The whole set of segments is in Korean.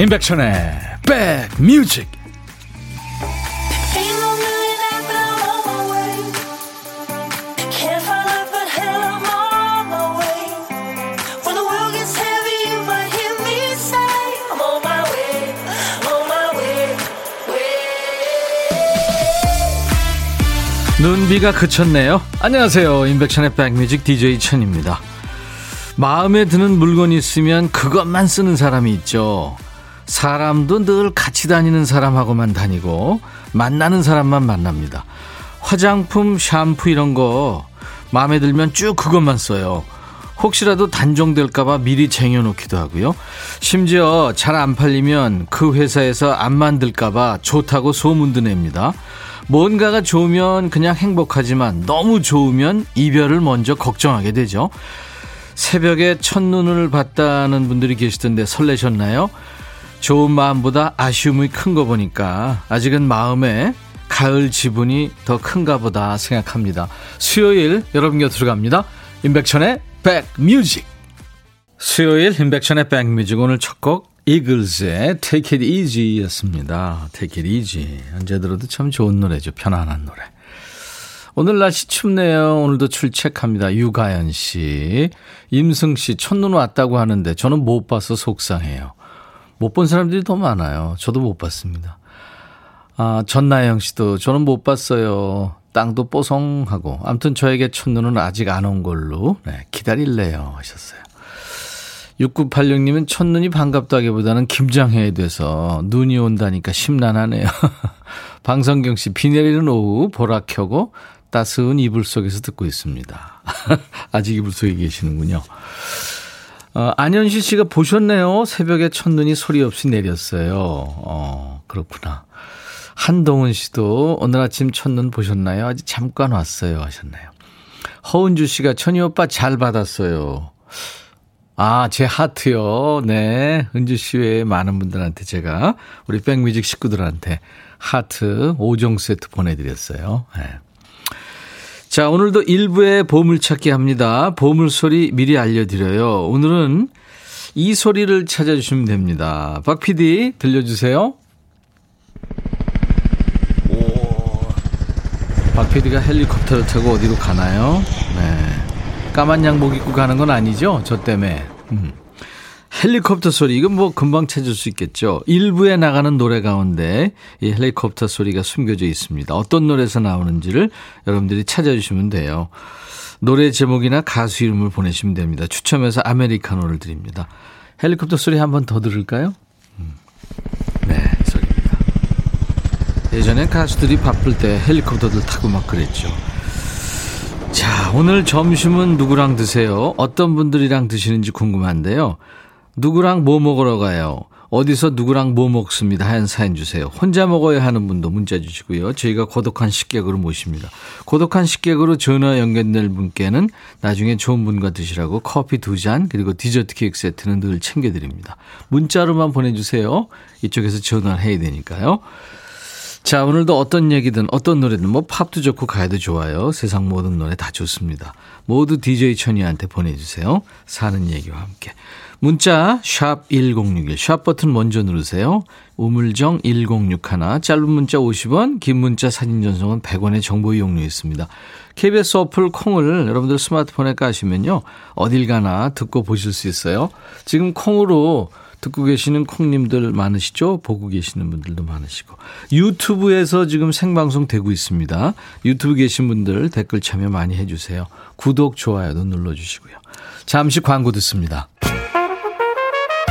임백천의 백뮤직 눈비가 그쳤네요. 안녕하세요. 임백천의 백뮤직 DJ 천입니다. 마음에 드는 물건이 있으면 그것만 쓰는 사람이 있죠. 사람도 늘 같이 다니는 사람하고만 다니고 만나는 사람만 만납니다. 화장품, 샴푸 이런 거 마음에 들면 쭉 그것만 써요. 혹시라도 단종될까봐 미리 쟁여놓기도 하고요. 심지어 잘 안 팔리면 그 회사에서 안 만들까봐 좋다고 소문도 냅니다. 뭔가가 좋으면 그냥 행복하지만 너무 좋으면 이별을 먼저 걱정하게 되죠. 새벽에 첫눈을 봤다는 분들이 계시던데 설레셨나요? 좋은 마음보다 아쉬움이 큰 거 보니까 아직은 마음에 가을 지분이 더 큰가 보다 생각합니다. 수요일 여러분 곁으로 갑니다. 임백천의 백뮤직. 수요일 임백천의 백뮤직 오늘 첫 곡 이글스의 Take It Easy 였습니다. Take It Easy. 언제 들어도 참 좋은 노래죠. 편안한 노래. 오늘 날씨 춥네요. 오늘도 출첵합니다. 유가연 씨. 임승 씨, 첫눈 왔다고 하는데 저는 못 봐서 속상해요. 못 본 사람들이 더 많아요. 저도 못 봤습니다. 아, 전나영 씨도 저는 못 봤어요. 땅도 뽀송하고. 아무튼 저에게 첫눈은 아직 안 온 걸로 네, 기다릴래요 하셨어요. 6986님은 첫눈이 반갑다기보다는 김장해야 돼서 눈이 온다니까 심란하네요. 방성경 씨, 비 내리는 오후 보라 켜고 따스운 이불 속에서 듣고 있습니다. 아직 이불 속에 계시는군요. 어, 안현실 씨가 보셨네요. 새벽에 첫눈이 소리 없이 내렸어요. 어, 그렇구나. 한동훈 씨도 오늘 아침 첫눈 보셨나요? 아직 잠깐 왔어요. 하셨나요? 허은주 씨가 천희 오빠 잘 받았어요. 아, 제 하트요. 네. 은주 씨 외에 많은 분들한테 제가 우리 백뮤직 식구들한테 하트 5종 세트 보내드렸어요. 네. 자, 오늘도 일부에 보물찾기 합니다. 보물소리 미리 알려드려요. 오늘은 이 소리를 찾아주시면 됩니다. 박 PD, 들려주세요. 오. 박 PD가 헬리콥터를 타고 어디로 가나요? 네. 까만 양복 입고 가는 건 아니죠? 저 때문에. 음. 헬리콥터 소리, 이건 뭐 금방 찾을 수 있겠죠. 일부에 나가는 노래 가운데 이 헬리콥터 소리가 숨겨져 있습니다. 어떤 노래에서 나오는지를 여러분들이 찾아주시면 돼요. 노래 제목이나 가수 이름을 보내시면 됩니다. 추첨해서 아메리카노를 드립니다. 헬리콥터 소리 한 번 더 들을까요? 음. 네, 소리입니다. 예전에 가수들이 바쁠 때 헬리콥터들 타고 막 그랬죠. 자, 오늘 점심은 누구랑 드세요? 어떤 분들이랑 드시는지 궁금한데요. 누구랑 뭐 먹으러 가요? 어디서 누구랑 뭐 먹습니다. 하얀 사연 주세요. 혼자 먹어야 하는 분도 문자 주시고요. 저희가 고독한 식객으로 모십니다. 고독한 식객으로 전화 연결될 분께는 나중에 좋은 분과 드시라고 커피 두 잔 그리고 디저트 케이크 세트는 늘 챙겨드립니다. 문자로만 보내주세요. 이쪽에서 전화를 해야 되니까요. 자, 오늘도 어떤 얘기든 어떤 노래든 뭐 팝도 좋고 가야도 좋아요. 세상 모든 노래 다 좋습니다. 모두 DJ 천이한테 보내주세요. 사는 얘기와 함께. 문자 샵 1061, 샵 버튼 먼저 누르세요. 우물정 1061, 짧은 문자 50원, 긴 문자 사진 전송은 100원의 정보 이용료 있습니다. KBS 어플 콩을 여러분들 스마트폰에 까시면요. 어딜 가나 듣고 보실 수 있어요. 지금 콩으로 듣고 계시는 콩님들 많으시죠? 보고 계시는 분들도 많으시고. 유튜브에서 지금 생방송 되고 있습니다. 유튜브 계신 분들 댓글 참여 많이 해주세요. 구독, 좋아요도 눌러주시고요. 잠시 광고 듣습니다.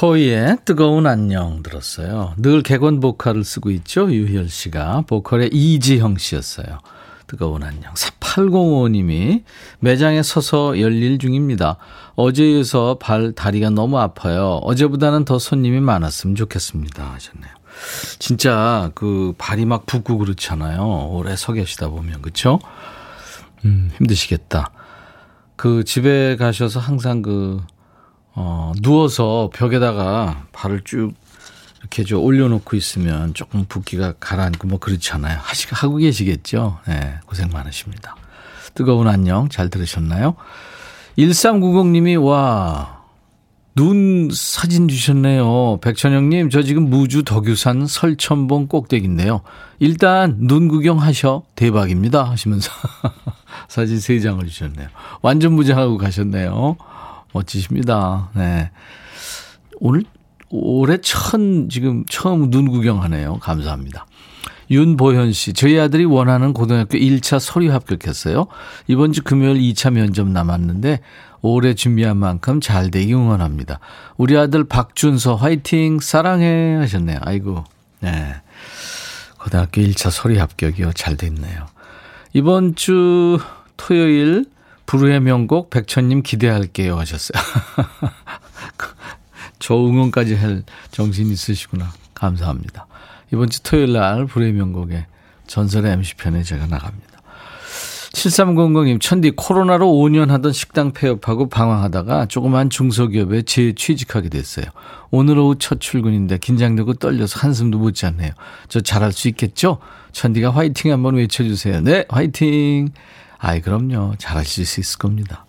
토이의 뜨거운 안녕 들었어요. 늘 객원 보컬을 쓰고 있죠. 유희열 씨가 보컬의 이지형 씨였어요. 뜨거운 안녕. 4805님이 매장에 서서 열일 중입니다. 어제에서 발, 다리가 너무 아파요. 어제보다는 더 손님이 많았으면 좋겠습니다. 하셨네요. 진짜 그 발이 막 붓고 그렇잖아요. 오래 서 계시다 보면. 그쵸? 음, 힘드시겠다. 그 집에 가셔서 항상 그, 어, 누워서 벽에다가 발을 쭉 이렇게 좀 올려놓고 있으면 조금 붓기가 가라앉고 뭐 그렇잖아요. 하시, 하고 계시겠죠? 네, 고생 많으십니다. 뜨거운 안녕 잘 들으셨나요? 1390님이 와, 눈 사진 주셨네요. 백천영님, 저 지금 무주 덕유산 설천봉 꼭대기인데요. 일단 눈 구경하셔. 대박입니다. 하시면서 사진 3장을 주셨네요. 완전 무장하고 가셨네요. 멋지십니다. 네. 오늘 올해 천, 지금 처음 눈 구경하네요. 감사합니다. 윤보현 씨, 저희 아들이 원하는 고등학교 1차 서류 합격했어요. 이번 주 금요일 2차 면접 남았는데 올해 준비한 만큼 잘 되기 응원합니다. 우리 아들 박준서 화이팅 사랑해 하셨네요. 아이고. 네. 고등학교 1차 서류 합격이요. 잘 됐네요. 이번 주 토요일 불후의 명곡 백천님 기대할게요 하셨어요. 저 응원까지 할 정신 있으시구나. 감사합니다. 이번 주 토요일 날 불의 명곡에 전설의 MC편에 제가 나갑니다. 7300님, 천디 코로나로 5년 하던 식당 폐업하고 방황하다가 조그만 중소기업에 재취직하게 됐어요. 오늘 오후 첫 출근인데 긴장되고 떨려서 한숨도 못 잤네요. 저 잘할 수 있겠죠? 천디가 화이팅 한번 외쳐주세요. 네, 화이팅! 아이, 그럼요. 잘하실 수 있을 겁니다.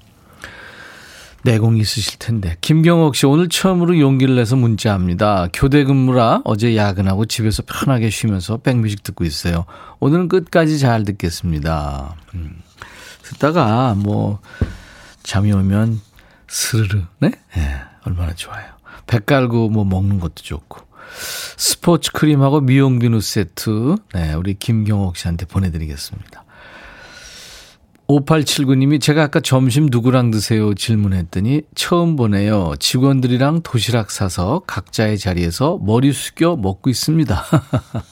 내공 있으실 텐데. 김경옥 씨, 오늘 처음으로 용기를 내서 문자합니다. 교대 근무라 어제 야근하고 집에서 편하게 쉬면서 백뮤직 듣고 있어요. 오늘은 끝까지 잘 듣겠습니다. 음. 듣다가 뭐, 잠이 오면 스르르, 네? 네 얼마나 좋아요. 배 깔고 뭐 먹는 것도 좋고. 스포츠 크림하고 미용 비누 세트, 네, 우리 김경옥 씨한테 보내드리겠습니다. 5879님이 제가 아까 점심 누구랑 드세요 질문했더니 처음 보네요. 직원들이랑 도시락 사서 각자의 자리에서 머리 숙여 먹고 있습니다.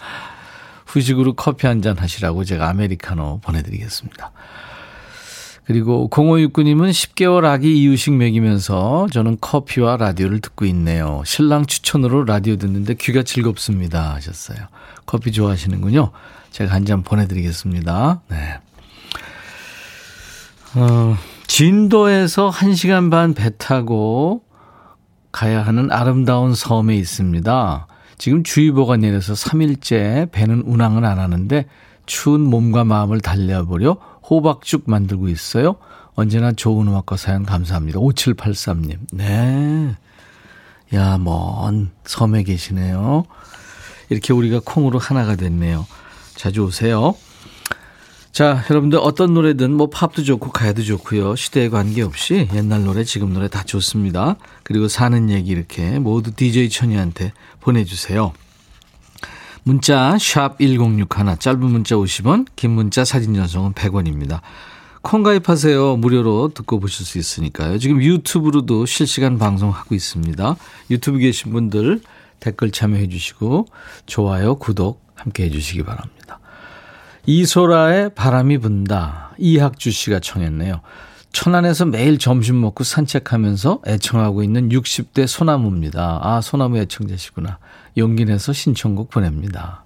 후식으로 커피 한 잔 하시라고 제가 아메리카노 보내드리겠습니다. 그리고 0569님은 10개월 아기 이유식 먹이면서 저는 커피와 라디오를 듣고 있네요. 신랑 추천으로 라디오 듣는데 귀가 즐겁습니다. 하셨어요. 커피 좋아하시는군요. 제가 한 잔 보내드리겠습니다. 네. 어, 진도에서 1시간 반 배 타고 가야 하는 아름다운 섬에 있습니다. 지금 주의보가 내려서 3일째 배는 운항을 안 하는데 추운 몸과 마음을 달래보려 호박죽 만들고 있어요. 언제나 좋은 음악과 사연 감사합니다. 5783님. 네. 야, 먼 섬에 계시네요. 이렇게 우리가 콩으로 하나가 됐네요. 자주 오세요. 자, 여러분들 어떤 노래든 뭐 팝도 좋고 가야도 좋고요. 시대에 관계없이 옛날 노래, 지금 노래 다 좋습니다. 그리고 사는 얘기 이렇게 모두 DJ 천이한테 보내주세요. 문자 1061, 짧은 문자 50원, 긴 문자 사진 전송은 100원입니다. 콩 가입하세요. 무료로 듣고 보실 수 있으니까요. 지금 유튜브로도 실시간 방송하고 있습니다. 유튜브 계신 분들 댓글 참여해 주시고 좋아요, 구독 함께 해 주시기 바랍니다. 이소라의 바람이 분다. 이학주 씨가 청했네요. 천안에서 매일 점심 먹고 산책하면서 애청하고 있는 60대 소나무입니다. 아, 소나무 애청자시구나. 용기 내서 신청곡 보냅니다.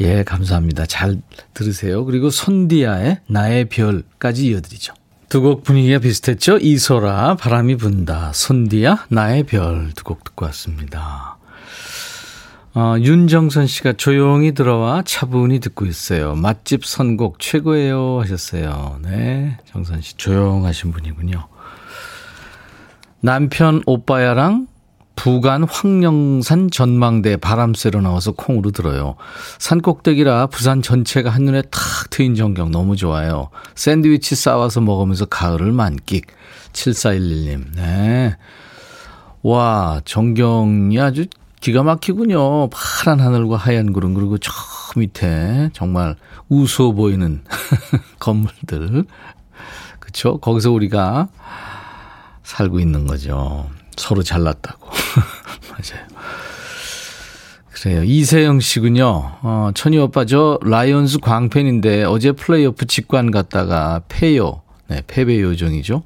예, 감사합니다. 잘 들으세요. 그리고 손디아의 나의 별까지 이어드리죠. 두 곡 분위기가 비슷했죠? 이소라, 바람이 분다. 손디아, 나의 별 두 곡 듣고 왔습니다. 어, 윤정선 씨가 조용히 들어와 차분히 듣고 있어요. 맛집 선곡 최고예요 하셨어요. 네, 정선 씨 조용하신 분이군요. 남편 오빠야랑 부간 황령산 전망대 바람 쐬러 나와서 콩으로 들어요. 산 꼭대기라 부산 전체가 한눈에 탁 트인 전경 너무 좋아요. 샌드위치 싸와서 먹으면서 가을을 만끽. 7411님. 네. 와, 전경이 아주 기가 막히군요. 파란 하늘과 하얀 구름 그리고 저 밑에 정말 우스워 보이는 건물들. 그렇죠? 거기서 우리가 살고 있는 거죠. 서로 잘났다고. 맞아요. 그래요. 이세영 씨군요. 어, 천희 오빠 저 라이온즈 광팬인데 어제 플레이오프 직관 갔다가 패요. 네, 패배 요정이죠.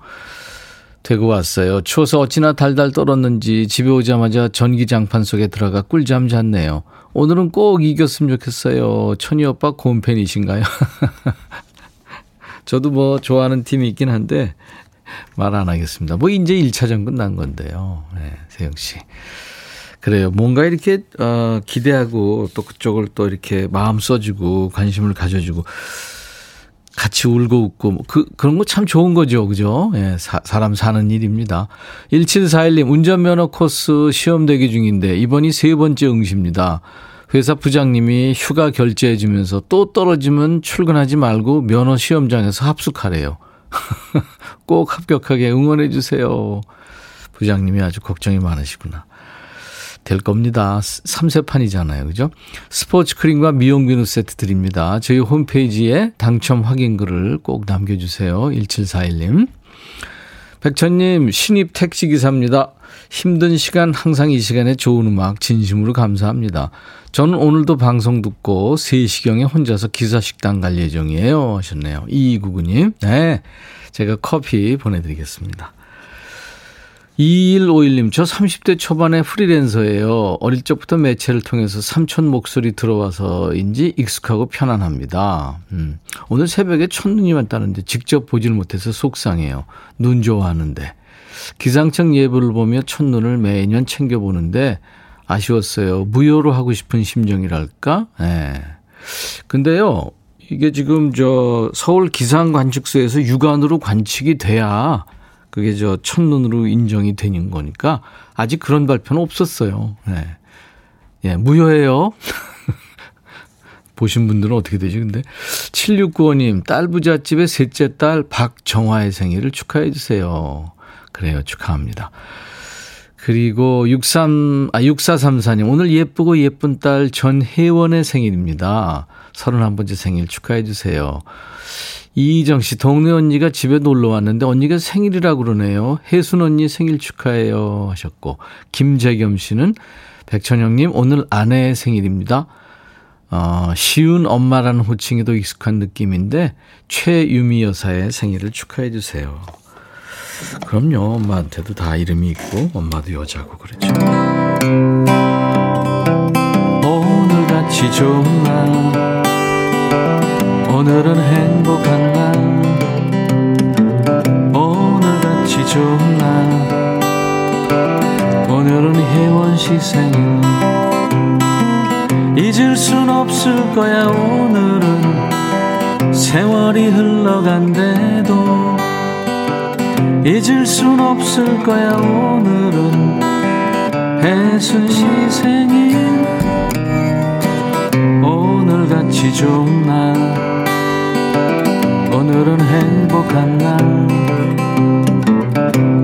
되고 왔어요. 추워서 어찌나 달달 떨었는지 집에 오자마자 전기장판 속에 들어가 꿀잠 잤네요. 오늘은 꼭 이겼으면 좋겠어요. 천희 오빠 곰팬이신가요? 저도 뭐 좋아하는 팀이 있긴 한데 말 안 하겠습니다. 뭐 이제 1차전 끝난 건데요. 네, 세영 씨. 그래요. 뭔가 이렇게 어 기대하고 또 그쪽을 또 이렇게 마음 써주고 관심을 가져주고 같이 울고 웃고 뭐 그 그런 거 참 좋은 거죠. 그죠? 예, 사, 사람 사는 일입니다. 1741님 운전면허 코스 시험 대기 중인데 이번이 세 번째 응시입니다. 회사 부장님이 휴가 결제해 주면서 또 떨어지면 출근하지 말고 면허 시험장에서 합숙하래요. 꼭 합격하게 응원해 주세요. 부장님이 아주 걱정이 많으시구나. 될 겁니다. 3세판이잖아요. 그죠? 스포츠 크림과 미용 비누 세트 드립니다. 저희 홈페이지에 당첨 확인글을 꼭 남겨주세요. 1741님. 백천님, 신입 택시기사입니다. 힘든 시간 항상 이 시간에 좋은 음악 진심으로 감사합니다. 저는 오늘도 방송 듣고 3시경에 혼자서 기사식당 갈 예정이에요. 하셨네요. 이구구님. 네. 제가 커피 보내드리겠습니다. 2151님, 저 30대 초반의 프리랜서예요. 어릴 적부터 매체를 통해서 삼촌 목소리 들어와서인지 익숙하고 편안합니다. 음, 오늘 새벽에 첫눈이 왔다는데 직접 보질 못해서 속상해요. 눈 좋아하는데. 기상청 예보를 보며 첫눈을 매년 챙겨보는데 아쉬웠어요. 무효로 하고 싶은 심정이랄까? 예. 네. 근데요, 이게 지금 저 서울 기상관측소에서 육안으로 관측이 돼야 그게 저 첫눈으로 인정이 되는 거니까 아직 그런 발표는 없었어요. 네. 예, 무효예요. 보신 분들은 어떻게 되지, 근데? 7695님, 딸 부잣집의 셋째 딸 박정화의 생일을 축하해 주세요. 그래요, 축하합니다. 그리고 63, 아, 6434님, 오늘 예쁘고 예쁜 딸 전혜원의 생일입니다. 31번째 생일 축하해 주세요. 이희정 씨, 동네 언니가 집에 놀러 왔는데 언니가 생일이라 그러네요. 혜순 언니 생일 축하해요. 하셨고, 김재겸 씨는 백천영님, 오늘 아내의 생일입니다. 어, 쉬운 엄마라는 호칭이 더 익숙한 느낌인데, 최유미 여사의 생일을 축하해 주세요. 그럼요. 엄마한테도 다 이름이 있고, 엄마도 여자고 그렇죠. 거야 오늘은. 세월이 흘러간대도 잊을 순 없을 거야 오늘은. 혜순 시 생일 오늘같이 좋은 날. 오늘은 행복한 날.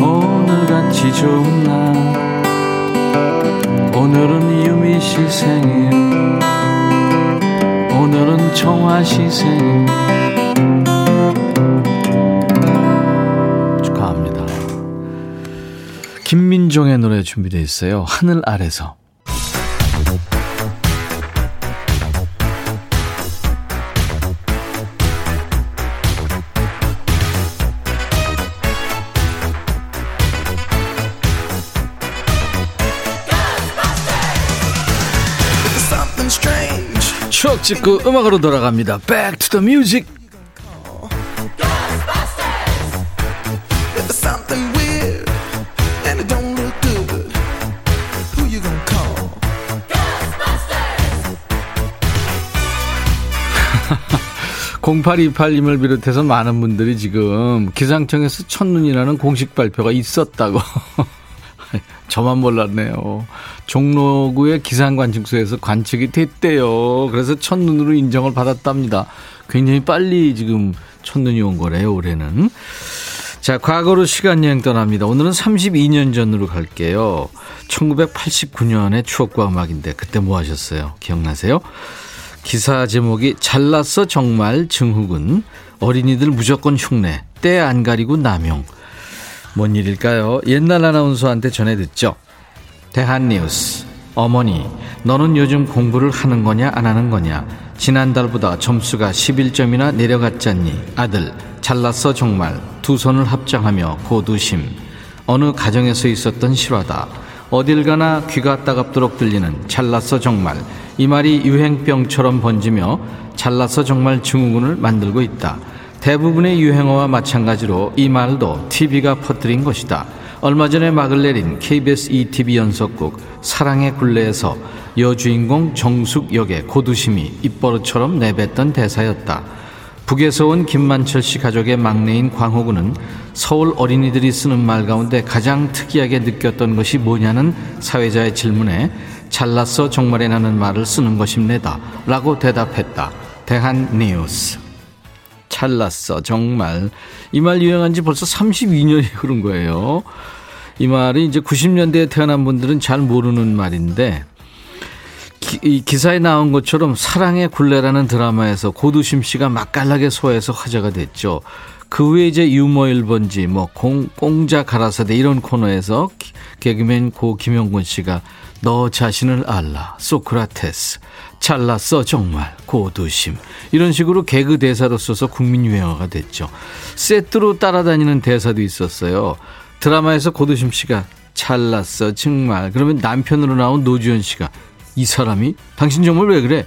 오늘같이 좋은 날. 오늘은 유미 씨 생일 오늘은 씨 생일 축하합니다. 김민종의 노래 준비되어 있어요. 하늘 아래서 찍고 음악으로 돌아갑니다. Back to the music. (0828님을) 비롯해서 많은 분들이 지금 기상청에서 첫눈이라는 공식 발표가 있었다고 저만 몰랐네요. 종로구의 기상관측소에서 관측이 됐대요. 그래서 첫눈으로 인정을 받았답니다. 굉장히 빨리 지금 첫눈이 온 거래요, 올해는. 자, 과거로 시간 여행 떠납니다. 오늘은 32년 전으로 갈게요. 1989년의 추억과 음악인데 그때 뭐 하셨어요? 기억나세요? 기사 제목이 잘났어 정말 증후군 어린이들 무조건 흉내 때 안 가리고 남용 뭔 일일까요? 옛날 아나운서한테 전해 듣죠. 대한뉴스. 어머니, 너는 요즘 공부를 하는 거냐, 안 하는 거냐? 지난달보다 점수가 11점이나 내려갔잖니. 아들, 잘났어, 정말. 두 손을 합장하며 고두심. 어느 가정에서 있었던 실화다. 어딜 가나 귀가 따갑도록 들리는 잘났어, 정말. 이 말이 유행병처럼 번지며 잘났어, 정말 증후군을 만들고 있다. 대부분의 유행어와 마찬가지로 이 말도 TV가 퍼뜨린 것이다. 얼마 전에 막을 내린 KBS ETV 연속곡 사랑의 굴레에서 여주인공 정숙 역의 고두심이 입버릇처럼 내뱉던 대사였다. 북에서 온 김만철 씨 가족의 막내인 광호군은 서울 어린이들이 쓰는 말 가운데 가장 특이하게 느꼈던 것이 뭐냐는 사회자의 질문에 잘났어 정말에 나는 말을 쓰는 것입니다. 라고 대답했다. 대한 뉴스. 잘났어 정말 이 말 유행한 지 벌써 32년이 흐른 거예요. 이 말이 이제 90년대에 태어난 분들은 잘 모르는 말인데 기, 이 기사에 나온 것처럼 사랑의 굴레라는 드라마에서 고두심 씨가 맛깔나게 소화해서 화제가 됐죠. 그 후에 이제 유머 1번지, 뭐, 공, 공자 가라사대 이런 코너에서 개그맨 고 김영곤 씨가 너 자신을 알라, 소크라테스, 잘났어, 정말, 고두심. 이런 식으로 개그 대사로 써서 국민 유행어가 됐죠. 세트로 따라다니는 대사도 있었어요. 드라마에서 고두심 씨가 잘났어, 정말. 그러면 남편으로 나온 노주현 씨가 이 사람이? 당신 정말 왜 그래?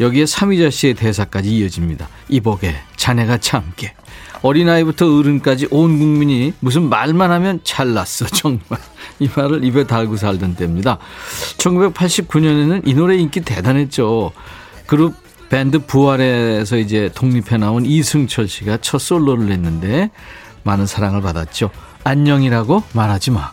여기에 삼이자 씨의 대사까지 이어집니다. 이복에 자네가 참게. 어린아이부터 어른까지 온 국민이 무슨 말만 하면 잘났어. 정말. 이 말을 입에 달고 살던 때입니다. 1989년에는 이 노래 인기 대단했죠. 그룹 밴드 부활에서 이제 독립해 나온 이승철 씨가 첫 솔로를 냈는데 많은 사랑을 받았죠. 안녕이라고 말하지 마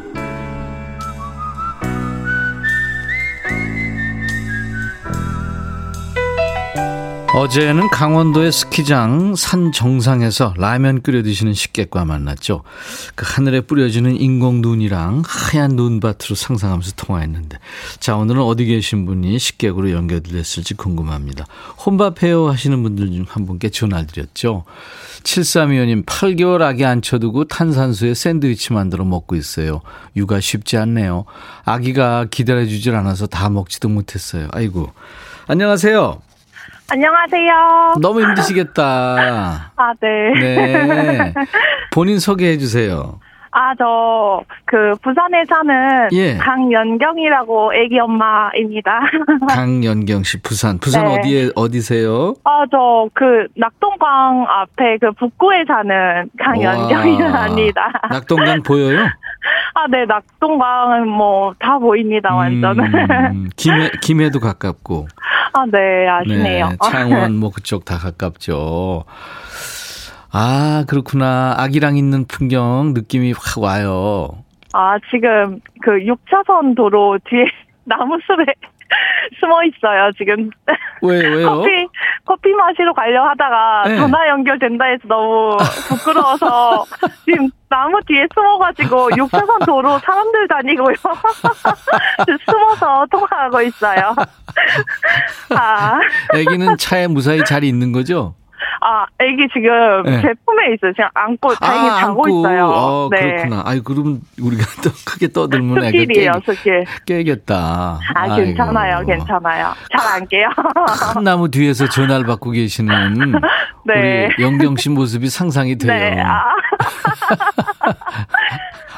어제는 강원도의 스키장 산 정상에서 라면 끓여 드시는 식객과 만났죠. 그 하늘에 뿌려지는 인공 눈이랑 하얀 눈밭으로 상상하면서 통화했는데, 자 오늘은 어디 계신 분이 식객으로 연결됐을지 궁금합니다. 혼밥해요 하시는 분들 중 한 분께 전화 드렸죠. 7325님 8개월 아기 앉혀두고 탄산수에 샌드위치 만들어 먹고 있어요. 육아 쉽지 않네요. 아기가 기다려주질 않아서 다 먹지도 못했어요. 아이고. 안녕하세요. 안녕하세요. 너무 힘드시겠다. 아, 네. 네. 본인 소개해 주세요. 아, 저, 그, 부산에 사는 예. 강연경이라고 애기 엄마입니다. 강연경 씨, 부산. 부산 네. 어디에, 어디세요? 아, 저, 그, 낙동강 앞에 그 북구에 사는 강연경이랍니다. 낙동강 보여요? 아, 네, 낙동강은 뭐, 다 보입니다, 완전. 음, 김해, 김해도 가깝고. 아, 네, 아시네요. 네, 창원 뭐 그쪽 다 가깝죠. 아, 그렇구나. 아기랑 있는 풍경 느낌이 확 와요. 아, 지금 그 6차선 도로 뒤에 나무숲에 숨어 있어요, 지금. 왜, 왜요? 커피, 커피 마시러 가려 하다가 네. 전화 연결된다 해서 너무 부끄러워서 지금 나무 뒤에 숨어가지고 6차선 도로 사람들 다니고요. 숨어서 통화하고 있어요. 아, 아기는 차에 무사히 잘 있는 거죠? 아, 애기 지금 네. 제 품에 있어요. 지금 안고 다행히 아, 자고 안고. 있어요. 어, 네. 그렇구나. 아이, 그러면 우리가 또 크게 떠들면 애가 깨, 스킬. 깨겠다. 아, 괜찮아요. 괜찮아요. 잘 안 깨요. 큰 나무 뒤에서 전화를 받고 계시는 네. 우리 영경 씨 모습이 상상이 돼요. 네, 아.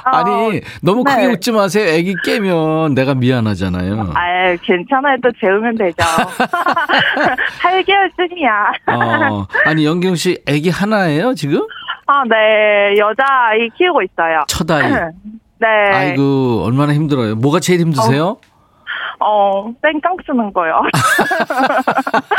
아니 너무 크게 네. 웃지 마세요. 애기 깨면 내가 미안하잖아요. 아, 괜찮아요. 또 재우면 되죠. 8개월쯤이야. 어, 아니 영경 씨 애기 하나예요 지금? 아, 네. 여자 아이 키우고 있어요. 첫 아이. 네. 아이고 얼마나 힘들어요. 뭐가 제일 힘드세요? 어, 땡깡 쓰는 거요.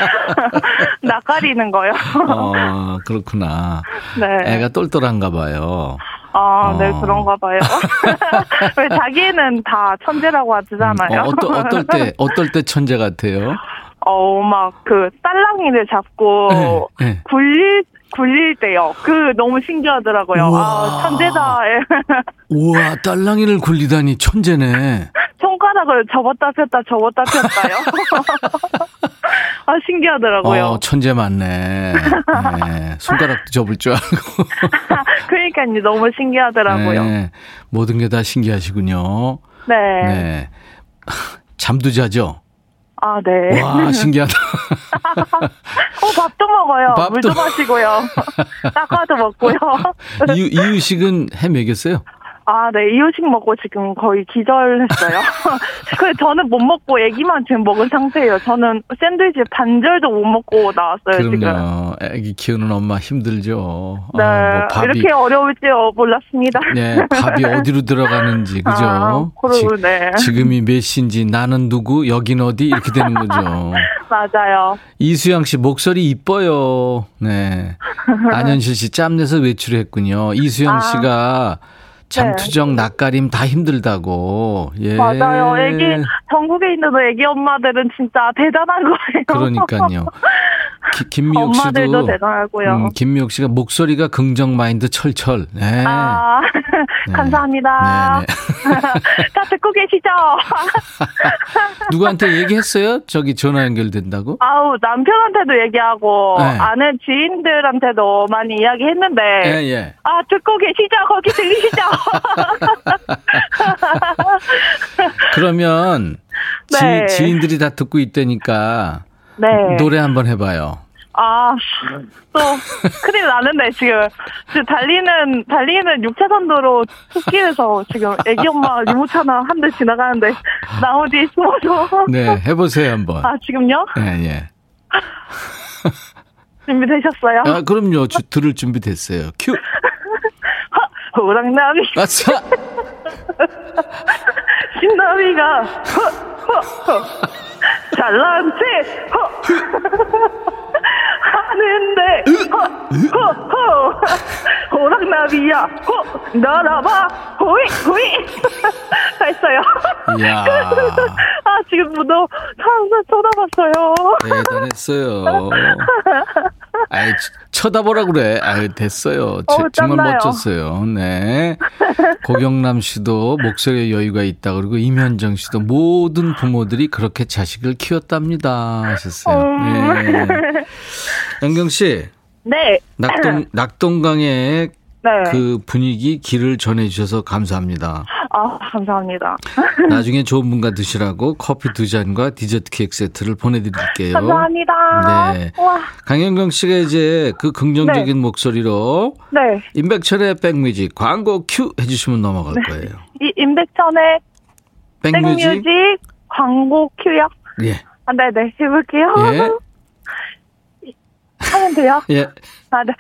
낯가리는 거요. 어 그렇구나. 네. 애가 똘똘한가 봐요. 아, 네, 어. 그런가 봐요. 왜 자기는 다 천재라고 하잖아요. 어, 어떨, 어떨 때 어떨 때 천재 같아요? 어, 막, 그, 딸랑이를 잡고, 네, 네. 굴릴, 굴릴 때요. 그, 너무 신기하더라고요. 우와. 아, 천재다. 예. 우와, 딸랑이를 굴리다니 천재네. 손가락을 접었다 폈다, 접었다 폈다요. 아, 신기하더라고요. 어, 천재 맞네. 네, 손가락도 접을 줄 알고. 그러니까요. 너무 신기하더라고요. 네. 네, 모든 게 다 신기하시군요. 네. 잠도 자죠? 아, 네. 와, 신기하다. 어, 밥도 먹어요. 밥도- 물도 마시고요. 닭과도 먹고요. 이유, 이유식은 해 먹였어요? 아, 네. 이유식 먹고 지금 거의 기절했어요. 그 저는 못 먹고 애기만 지금 먹은 상태예요. 저는 샌드위치 반절도 못 먹고 나왔어요, 지금. 그럼요. 애기 키우는 엄마 힘들죠. 네. 아, 뭐 밥이, 이렇게 어려울 줄 몰랐습니다. 네, 밥이 어디로 들어가는지, 그죠? 아, 그러고, 네. 지금이 몇 시인지, 나는 누구, 여긴 어디, 이렇게 되는 거죠. 맞아요. 이수영 씨 목소리 이뻐요. 네. 안현실 씨 짬내서 외출했군요. 이수영 아. 씨가 잠투정 낯가림 다 힘들다고. 예. 맞아요. 애기, 전국에 있는 애기 엄마들은 진짜 대단한 거예요. 그러니까요. 기- 김미옥 씨도 엄마들도 대단하고요. 음, 김미옥 씨가 목소리가 긍정 마인드 철철. 네. 아, 네. 감사합니다. 네, 다 듣고 계시죠? 누구한테 얘기했어요? 저기 전화 연결된다고? 아우, 남편한테도 얘기하고, 네. 아는 지인들한테도 많이 이야기했는데, 예, 예. 아, 듣고 계시죠? 거기 들리시죠? 그러면 네. 지, 인들이 다 듣고 있다니까 네. 노래 한번 해봐요. 아, 또, 큰일 나는데, 지금. 지금 달리는, 달리는 6차선 도로 숲길에서 지금 애기 엄마 유모차나 한 대 지나가는데, 나무 뒤에 숨어서. 네, 해보세요 한번. 아, 지금요? 예, 예. 준비되셨어요? 아, 그럼요. 주, 들을 준비 됐어요. 큐. 호랑나비, 아싸. 신나비가, 허, 허, 허. 잘난 체, 허. 하는데, 허. 호랑나비야, 허, 날아봐, 호이, 호이. 다 했어요. 이야. 아, 지금 너 사람들 쳐다봤어요. 대단했어요. 아이, 치- 쳐다보라 그래. 아유, 됐어요. 제- 어우, 정말 땀나요. 멋졌어요. 네. 고경남 씨도 목소리에 여유가 있다. 그리고 임현정 씨도 모든 부모들이 그렇게 자식을 키웠답니다. 하셨어요. 네. 영경 씨, 네. 낙동, 낙동강의 네. 그 분위기 길을 전해 주셔서 감사합니다. 아, 감사합니다. 나중에 좋은 분과 드시라고 커피 두 잔과 디저트 케이크 세트를 보내 드릴게요. 감사합니다. 네. 와, 강현경 씨가 이제 그 긍정적인 목소리로 네. 임백철의 백뮤직 광고 큐 해 주시면 넘어갈 거예요. 이 임백천의 백뮤직 백뮤직 광고 큐요? 예. 아, 네네. 해볼게요. 예. 하면 돼요? 예. 아, 네.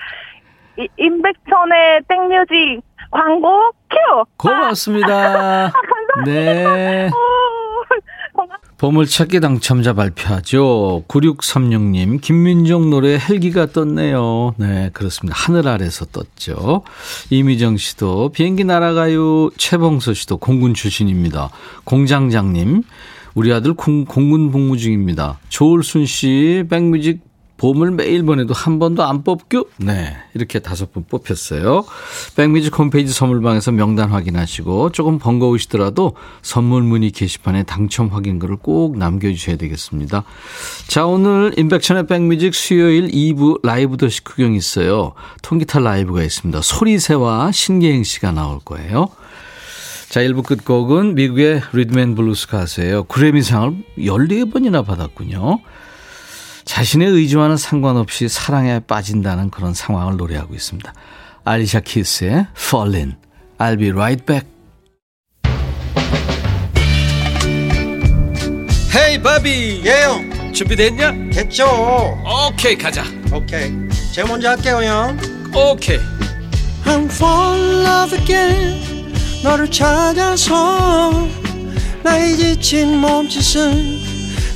이, 임백천의 백뮤직 광고 큐! 고맙습니다. 네. 오, 보물찾기 당첨자 발표하죠. 9636님, 김민정 노래 헬기가 떴네요. 네, 그렇습니다. 하늘 아래서 떴죠. 이미정 씨도 비행기 날아가요. 최봉서 씨도 공군 출신입니다. 공장장님, 우리 아들 공, 공군 복무 중입니다. 조울순 씨, 백뮤직 보물 매일 보내도 한 번도 안 뽑겨? 네. 이렇게 다섯 분 뽑혔어요. 백뮤직 홈페이지 선물방에서 명단 확인하시고 조금 번거우시더라도 선물 문의 게시판에 당첨 확인글을 꼭 남겨주셔야 되겠습니다. 자, 오늘 인백천의 백뮤직 수요일 2부 라이브 더시 구경 있어요. 통기타 라이브가 있습니다. 소리새와 신계행 씨가 나올 거예요. 자, 1부 끝곡은 미국의 리듬 앤 블루스 가수예요. 그래미상을 14번이나 받았군요. 자신의 의지와는 상관없이 사랑에 빠진다는 그런 상황을 노래하고 있습니다. 알리샤 키스의 Fallin'. I'll be right back. 헤이 바비 예영 준비됐냐? 됐죠 오케이 가자 오케이 제가 먼저 할게요 형 오케이 I'm fall in love again 너를 찾아서 나의 지친 몸짓은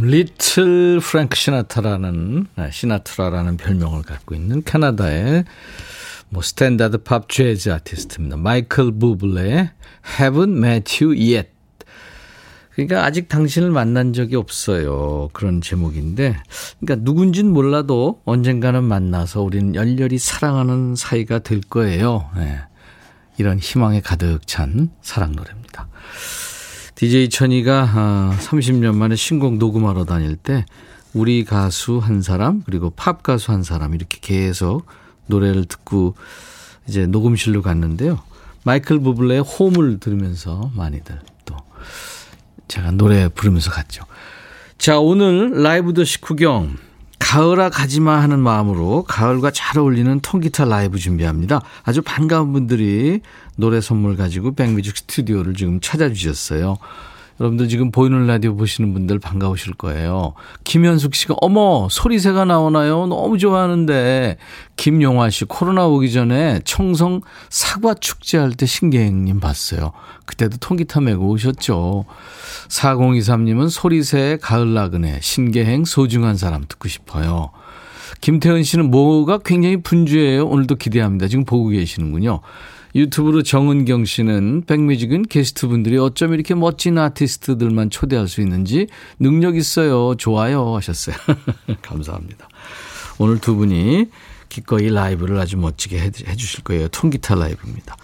little 프랭크 시나트라는 아, 시나트라라는 별명을 갖고 있는 캐나다의 뭐 스탠다드 팝 재즈 아티스트입니다. 마이클 부블레의 Haven't Met You Yet. 그러니까 아직 당신을 만난 적이 없어요. 그런 제목인데, 그러니까 누군진 몰라도 언젠가는 만나서 우리는 열렬히 사랑하는 사이가 될 거예요. 네. 이런 희망에 가득 찬 사랑 노래입니다. DJ 천이가 30년 아, 만에 신곡 녹음하러 다닐 때 우리 가수 한 사람 그리고 팝 가수 한 사람 이렇게 계속 노래를 듣고 이제 녹음실로 갔는데요. 마이클 부블레의 홈을 들으면서 많이들 또 제가 노래 부르면서 갔죠. 자, 오늘 라이브 더 식후경 가을아 가지마 하는 마음으로 가을과 잘 어울리는 통기타 라이브 준비합니다. 아주 반가운 분들이 노래 선물 가지고 백뮤직 스튜디오를 지금 찾아주셨어요. 여러분들 지금 보이는 라디오 보시는 분들 반가우실 거예요. 김현숙 씨가 어머 소리새가 나오나요? 너무 좋아하는데 김용화 씨 코로나 오기 전에 청성 사과 축제 할 때 신계행님 봤어요. 그때도 통기타 메고 오셨죠. 4023님은 소리새 가을 나그네 신계행 소중한 사람 듣고 싶어요. 김태은 씨는 뭐가 굉장히 분주해요. 오늘도 기대합니다. 지금 보고 계시는군요. 유튜브로 정은경 씨는 백뮤직은 게스트분들이 어쩜 이렇게 멋진 아티스트들만 초대할 수 있는지 능력 있어요. 좋아요 하셨어요. 감사합니다. 오늘 두 분이 기꺼이 라이브를 아주 멋지게 해 주실 거예요. 통기타 라이브입니다.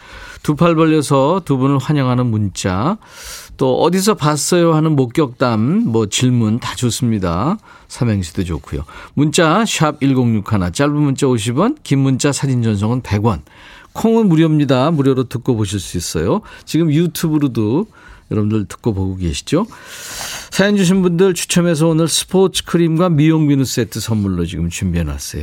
두 팔 벌려서 두 분을 환영하는 문자, 또 어디서 봤어요 하는 목격담, 뭐 질문 다 좋습니다. 삼행시도 좋고요. 문자 샵 1061, 짧은 문자 50원, 긴 문자 사진 전송은 100원. 콩은 무료입니다. 무료로 듣고 보실 수 있어요. 지금 유튜브로도 여러분들 듣고 보고 계시죠? 사연 주신 분들 추첨해서 오늘 스포츠 크림과 미용 비누 세트 선물로 지금 준비해 놨어요.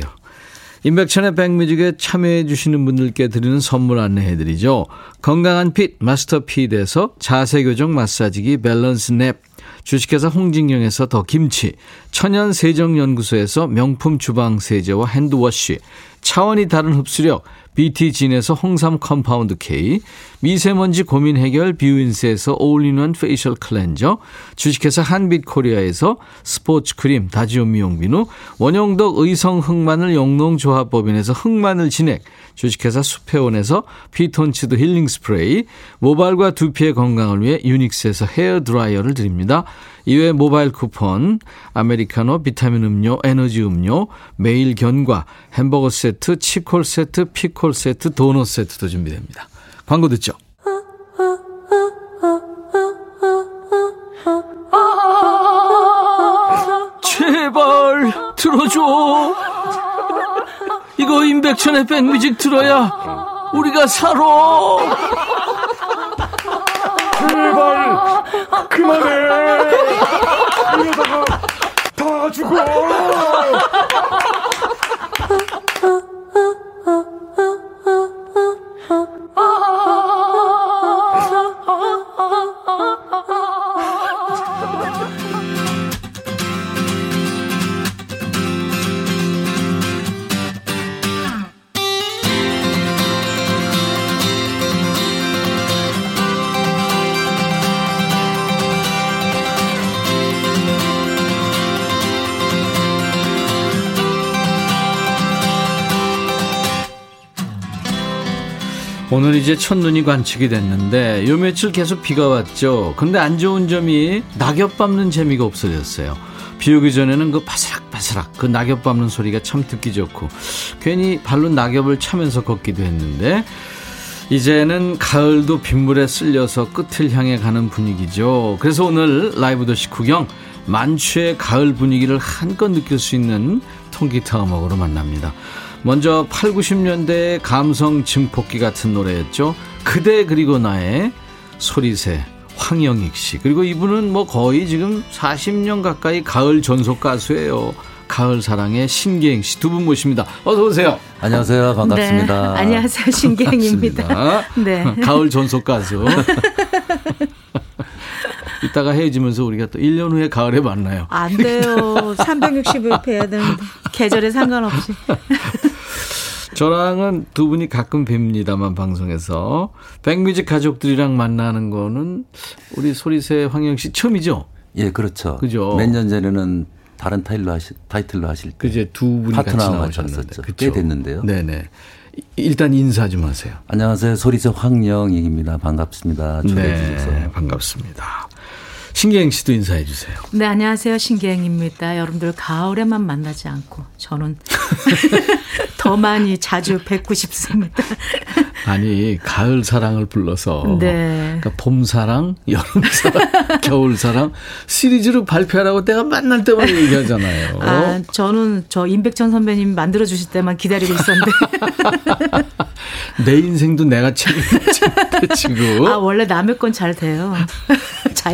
임백천의 백뮤직에 참여해 주시는 분들께 드리는 선물 안내해 드리죠. 건강한 핏 마스터 핏에서 자세교정 마사지기 밸런스 냅 주식회사 홍진경에서 더 김치 천연 세정연구소에서 명품 주방 세제와 핸드워시 차원이 다른 흡수력 BT진에서 홍삼 compound K, 미세먼지 고민 해결 뷰인스에서 all-in-one facial cleanser, 주식회사 한빛코리아에서 스포츠 크림 다지오 미용 비누, 원형덕 의성 흑마늘 영농조합법인에서 흑마늘 진액, 주식회사 수페온에서 피톤치드 힐링 스프레이, 모발과 두피의 건강을 위해 유닉스에서 헤어 드라이어를 드립니다. 이외 모바일 쿠폰, 아메리카노, 비타민 음료, 에너지 음료, 매일 견과, 햄버거 세트, 치콜 세트, 피콜 세트, 도넛 세트도 준비됩니다. 광고 듣죠. 제발 들어줘. 이거 임백천의 백뮤직 들어야 우리가 살아. 제발 그만해 이러다가 다 죽어 오늘 이제 첫눈이 관측이 됐는데 요 며칠 계속 비가 왔죠. 근데 안 좋은 점이 낙엽 밟는 재미가 없어졌어요. 비 오기 전에는 그 바스락바스락 그 낙엽 밟는 소리가 참 듣기 좋고 괜히 발로 낙엽을 차면서 걷기도 했는데 이제는 가을도 빗물에 쓸려서 끝을 향해 가는 분위기죠. 그래서 오늘 라이브 도시 구경 만추의 가을 분위기를 한껏 느낄 수 있는 통기타 음악으로 만납니다. 먼저 8, 90년대 감성 증폭기 같은 노래였죠. 그대 그리고 나의 소리새 황영익 씨. 그리고 이분은 뭐 거의 지금 40년 가까이 가을 전속 가수예요. 가을 사랑의 신기행 씨 두 분 모십니다. 어서 오세요. 안녕하세요. 반갑습니다. 네, 안녕하세요. 신기행입니다. 네. 가을 전속 가수. 이따가 헤어지면서 우리가 또 1년 후에 가을에 만나요. 안 돼요. 360일 뵈야 되는데. 계절에 상관없이. 저랑은 두 분이 가끔 뵙니다만 방송에서 백뮤직 가족들이랑 만나는 거는 우리 소리새 황영 씨 처음이죠? 예, 그렇죠. 그죠. 몇 년 전에는 다른 타일로 하실, 타이틀로 하실 때 그제 두 분이 같이 나오셨는데. 꽤 됐는데요. 네 네. 일단 인사 좀 하세요. 안녕하세요. 소리새 황영익입니다. 반갑습니다. 초대해 주셔서. 네, 반갑습니다. 신기행 씨도 인사해 주세요. 네, 안녕하세요. 신기행입니다. 여러분들 가을에만 만나지 않고 저는 더 많이 자주 뵙고 싶습니다. 아니 가을 사랑을 불러서 네. 그러니까 봄 사랑, 여름 사랑, 겨울 사랑 시리즈로 발표하라고 내가 만날 때마다 얘기하잖아요. 아, 저는 저 임백천 선배님이 만들어 주실 때만 기다리고 있었는데. 내 인생도 내가 지금 아, 원래 남의 건 잘 돼요.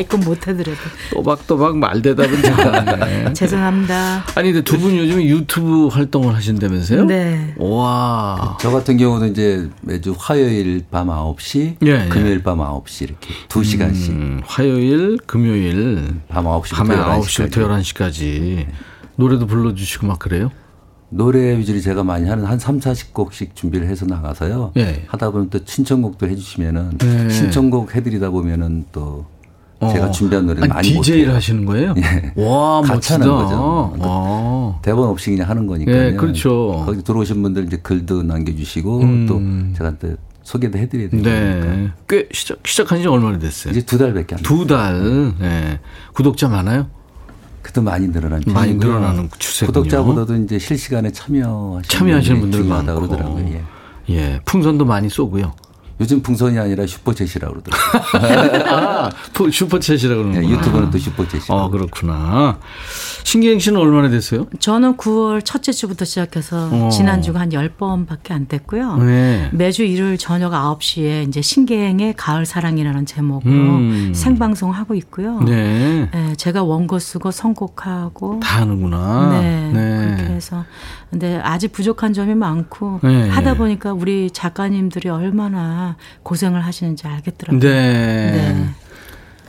건못 하더라도. 또박또박 말대답은 잘하네. 죄송합니다. 아니 근데 두 분 요즘 유튜브 활동을 하신다면서요? 네. 와. 저 같은 경우는 이제 매주 화요일 밤 9시, 예, 예. 금요일 밤 9시 이렇게 두 시간씩 음, 화요일, 금요일 밤 9시부터 밤에 11시까지. 9시부터 11시까지 노래도 불러주시고 막 그래요? 노래 위주로 제가 많이 하는 한 3, 40곡씩 준비를 해서 나가서요. 예. 하다 보면 또 신청곡도 해주시면은 네. 신청곡 해드리다 보면은 또 제가 어. 준비한 노래를 아니, 많이 DJ를. 하시는 거예요? 예. 와, 멋지다. 거죠. 와. 대본 없이 그냥 하는 거니까요. 예, 그렇죠. 거기 들어오신 분들 이제 글도 남겨주시고 음. 또 제가 또 소개도 해드려야 되니까 네. 꽤 시작, 시작한 지 얼마나 됐어요? 이제 두 달밖에 안 두 달. 네. 구독자 많아요? 그도 많이 늘어난 많이 편이고요. 늘어나는 추세군요. 구독자보다도 이제 실시간에 참여하시는, 참여하시는 분들 중요하다 많고. 그러더라고요. 예. 예. 풍선도 많이 쏘고요. 요즘 풍선이 아니라 슈퍼챗이라고 그러더라고요. 아, 푸- 슈퍼챗이라고 그러는 예, 거예요. 유튜브는 또 슈퍼챗이라고. 어, 그렇구나. 신계행 씨는 얼마나 됐어요? 저는 9월 첫째 주부터 시작해서 어. 지난주가 한 10번밖에 안 됐고요. 네. 매주 일요일 저녁 9시에 이제 신계행의 가을 사랑이라는 제목으로 음. 생방송 하고 있고요. 네. 예, 제가 원고 쓰고 선곡하고 다 하는구나. 네, 그렇게 해서 근데 아직 부족한 점이 많고 네. 하다 보니까 우리 작가님들이 얼마나 고생을 하시는지 알겠더라고요. 네. 네.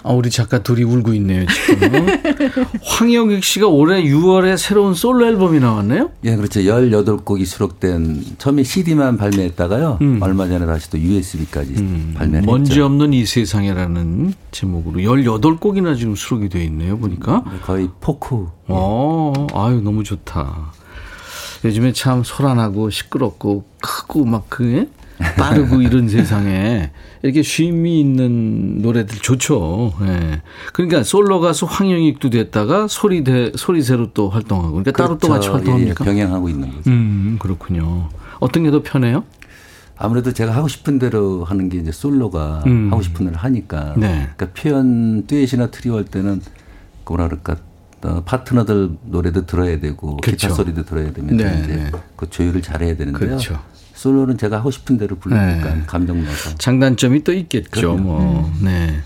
아, 우리 작가 둘이 울고 있네요, 지금. 황영익 씨가 올해 6월에 새로운 솔로 앨범이 나왔네요? 예, 그렇죠. 18곡이 수록된 처음에 CD만 발매했다가요. 얼마 전에 다시 또 USB까지 발매를 음. 먼지 했죠. 없는 이 세상이라는 제목으로 18곡이나 지금 수록이 돼 있네요, 보니까. 거의 포크. 어, 아유, 너무 좋다. 요즘에 참 소란하고 시끄럽고 크고 막 그, 빠르고 이런 세상에 이렇게 쉼이 있는 노래들 좋죠. 예. 그러니까 솔로 가수 황영익도 됐다가 소리대, 소리새로 또 활동하고. 그러니까 따로 또 같이 그렇죠. 활동합니까? 예, 예, 병행하고 있는 거죠. 음, 그렇군요. 어떤 게 더 편해요? 아무래도 제가 하고 싶은 대로 하는 게 이제 솔로가 음. 하고 싶은 대로 하니까. 네. 그러니까 표현 듀엣이나 트리오 할 때는 그 뭐라 그럴까 어, 파트너들 노래도 들어야 되고 그렇죠. 기타 소리도 들어야 되면 네, 이제 네. 그 조율을 잘해야 되는데요. 그렇죠. 솔로는 제가 하고 싶은 대로 부르니까 네. 감정 넣어서. 장단점이 또 있겠죠. 그럼요. 뭐. 네.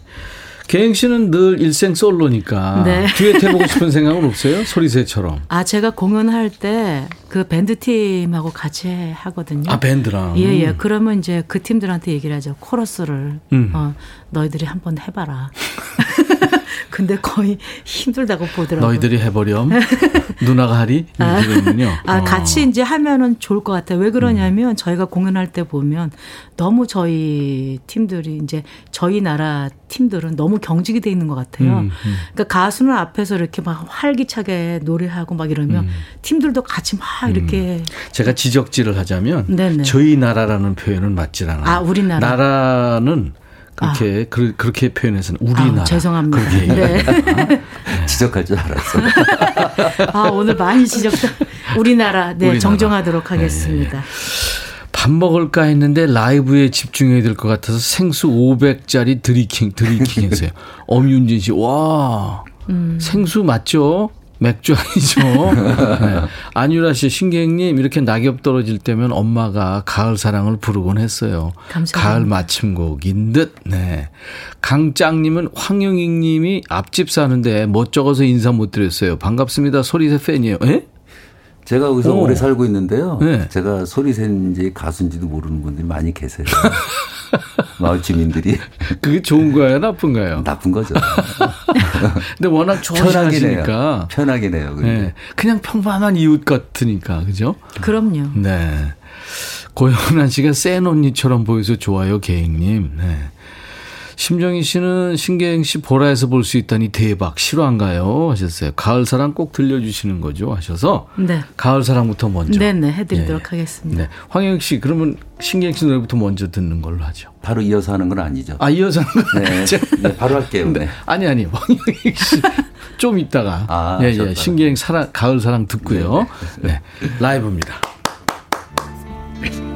개행 씨는 늘 일생 솔로니까 네. 듀엣 해보고 싶은 생각은 없어요? 소리새처럼. 아 제가 공연할 때 그 밴드 팀하고 같이 하거든요. 아 밴드랑. 예, 예. 그러면 이제 그 팀들한테 얘기를 하죠. 코러스를 음. 어, 너희들이 한번 해봐라. 근데 거의 힘들다고 보더라고요. 너희들이 해버렴. 누나가 하리? 이렇게 되는군요. 아, 어. 같이 이제 하면은 좋을 것 같아요. 왜 그러냐면 저희가 공연할 때 보면 너무 저희 팀들이 이제 저희 나라 팀들은 너무 경직이 돼 있는 것 같아요. 음, 음. 그러니까 가수는 앞에서 이렇게 막 활기차게 노래하고 막 이러면 음. 팀들도 같이 막 이렇게 제가 지적질을 하자면 네네. 저희 나라라는 표현은 맞질 않아요. 아, 우리나라. 나라는 그렇게 그, 렇게 표현해서는 우리나라. 아, 죄송합니다. 그렇게. 네. 지적할 줄 알았어. 아, 오늘 많이 지적다. 우리나라, 네, 우리나라. 정정하도록 하겠습니다. 밥 먹을까 했는데 라이브에 집중해야 될 것 같아서 생수 500짜리 드리킹 드리킹 했어요. 엄윤진 씨, 와 음. 생수 맞죠? 맥주 아니죠? 네. 안유라 씨, 신객님 이렇게 낙엽 떨어질 때면 엄마가 가을 사랑을 부르곤 했어요. 감사합니다. 가을 마침곡인 듯. 네. 강짱님은 황영익님이 앞집 사는데 못 적어서 인사 못 드렸어요. 반갑습니다. 소리새 팬이에요. 에? 제가 여기서 오. 오래 살고 있는데요. 네. 제가 소리새인지 가수인지도 모르는 분들이 많이 계세요. 마을 주민들이 그게 좋은 거예요, 나쁜 거예요? 나쁜 거죠. 근데 워낙. 좋아하시니까. 편하긴 해요. 네, 그냥 평범한 이웃 같으니까, 그죠? 그럼요. 네. 고영란 씨가 센 언니처럼 보여서 좋아요, 계행님. 네. 심정희 씨는 신계행 씨 보라에서 볼 수 있다니 대박 실화인가요? 하셨어요. 가을 사랑 꼭 들려주시는 거죠? 하셔서 네. 가을 사랑부터 먼저. 네네 해드리도록 예. 하겠습니다. 네. 황영 씨 그러면 신계행 씨 노래부터 먼저 듣는 걸로 하죠. 바로 이어서 하는 건 아니죠. 아 이어서 하는 거 네. 네, 바로 할게요. 네. 아니 아니 황영희 씨좀 이따가 아, 예, 예. 신계행 사랑 가을 사랑 듣고요. 네. 라이브입니다.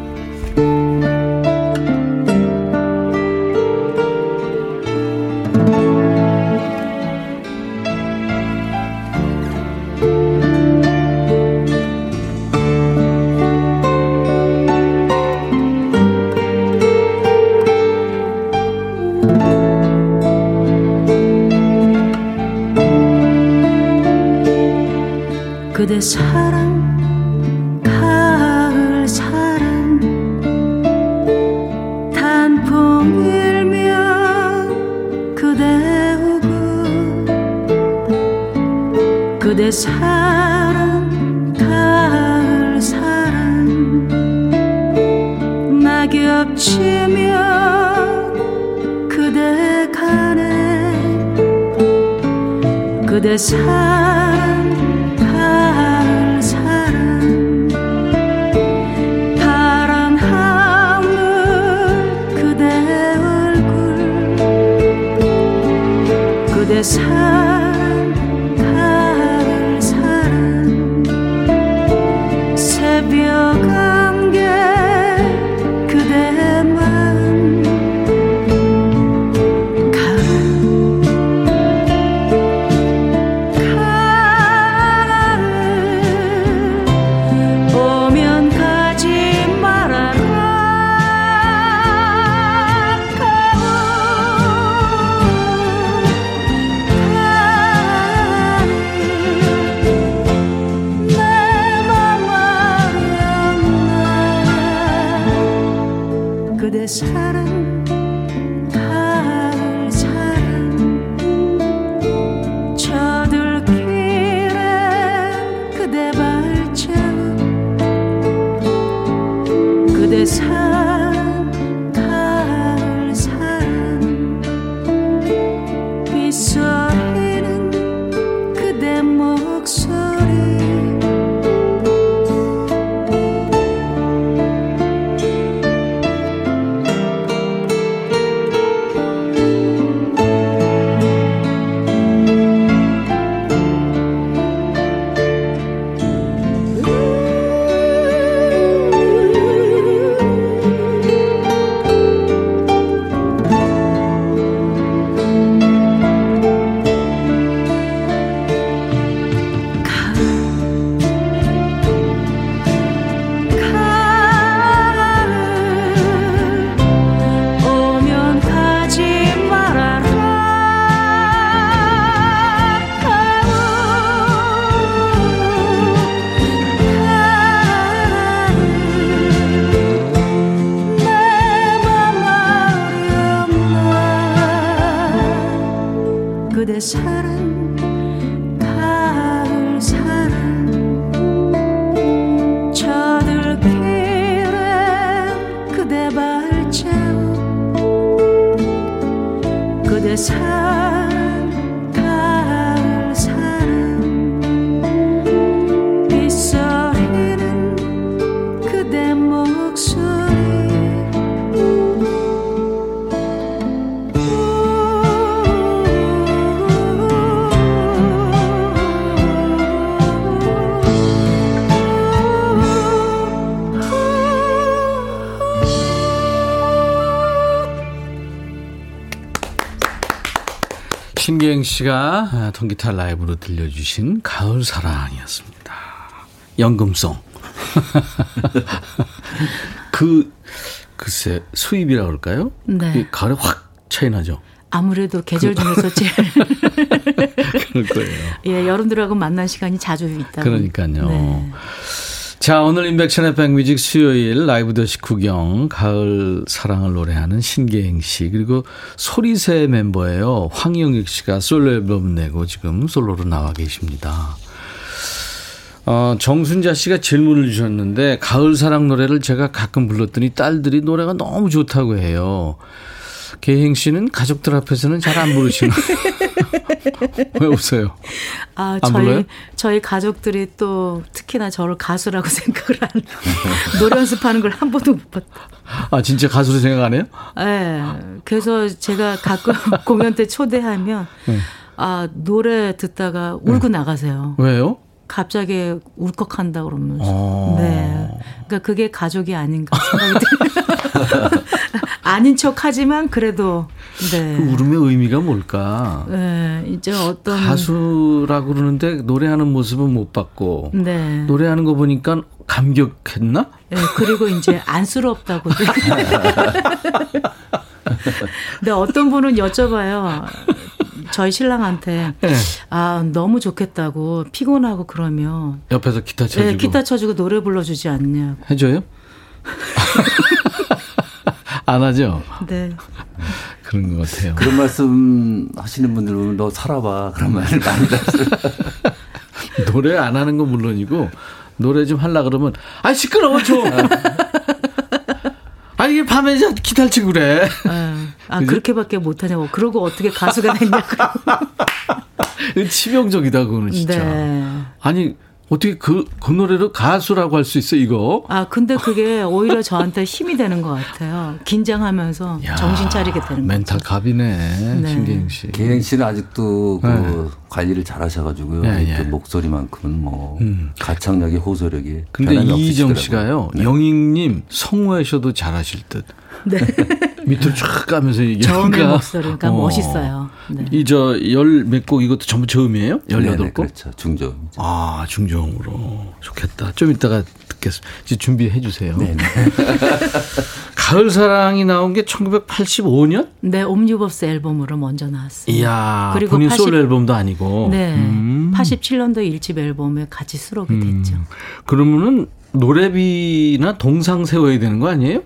사랑 가을 사랑. 낙엽 치면 그대 가네 그대 사랑 사랑 씨가 아, 통기타 라이브로 들려주신 가을 사랑이었습니다. 연금송. 그 글쎄 수입이라 그럴까요? 네. 그 가을에 확 차이 나죠. 아무래도 계절 중에서 제일 그럴 거예요. 예, 여러분들하고 만난 시간이 자주 있다. 그러니까요. 네. 자, 오늘 인백션의 백뮤직 수요일 라이브 더시 구경, 가을 사랑을 노래하는 신계행 씨, 그리고 소리새 멤버예요. 황영익 씨가 솔로 앨범 내고 지금 솔로로 나와 계십니다. 어, 정순자 씨가 질문을 주셨는데, 가을 사랑 노래를 제가 가끔 불렀더니 딸들이 노래가 너무 좋다고 해요. 계행 씨는 가족들 앞에서는 잘 안 부르시는. 왜 웃어요? 아, 안 저희 불러요? 저희 가족들이 또 특히나 저를 가수라고 생각을 안 노래 연습하는 걸 한 번도 못 봤다. 아, 진짜 가수로 생각 안 해요? 예. 그래서 제가 가끔 공연 때 초대하면 네. 아, 노래 듣다가 울고 나가세요. 왜요? 갑자기 울컥한다 그러면서. 어. 네. 그러니까 그게 가족이 아닌가 생각이 들어요. 아닌 척 하지만 그래도 네. 그 울음의 의미가 뭘까? 네, 이제 어떤 가수라고 그러는데 노래하는 모습은 못 봤고 네. 노래하는 거 보니까 감격했나? 네, 그리고 이제 안쓰럽다고. 근데 어떤 분은 여쭤봐요. 저희 신랑한테 네. 아 너무 좋겠다고 피곤하고 그러면 옆에서 기타 쳐주고 네, 기타 쳐주고 노래 불러주지 않냐고. 해줘요? 안 하죠? 네. 그런 것 같아요. 그런 말씀 하시는 분들 보면 너 살아봐. 그런 말을 많이 들었어요. 노래 안 하는 건 물론이고 노래 좀 하려 그러면 아 시끄러워 좀. 아니 이게 밤에 자 기타를 치고 그래. 아, 아 그죠? 그렇게밖에 못하냐고. 그러고 어떻게 가수가 됐냐고. 치명적이다 그거는 진짜. 네. 아니 어떻게 그, 그 노래로 가수라고 할 수 있어 이거? 아 근데 그게 오히려 저한테 힘이 되는 것 같아요. 긴장하면서 야, 정신 차리게 되는 멘탈 거죠. 갑이네 네. 신계영 씨. 계행 씨는 아직도 그 네. 관리를 잘 하셔가지고요. 예, 예. 그 목소리만큼은 뭐 음. 가창력이 호소력이 근데 이희정. 씨가요, 영익님 성우하셔도 잘하실 듯. 네. 밑으로 쫙 가면서 저음의 얘기하니까. 목소리가 멋있어요. 네. 이저 열 몇 곡 이것도 전부 저음이에요? 열여덟 네네, 곡? 그렇죠. 중저음. 아 중저음으로 좋겠다. 좀 이따가 듣겠습니다. 이제 준비해 주세요. 네네. 가을 사랑이 나온 게 1985년? 네, 옴니버스 앨범으로 먼저 나왔어요. 이야, 그리고 본인 80 솔로 앨범도 아니고. 네. 음. 87년도 1집 앨범에 같이 수록이 됐죠. 그러면은 노래비나 동상 세워야 되는 거 아니에요?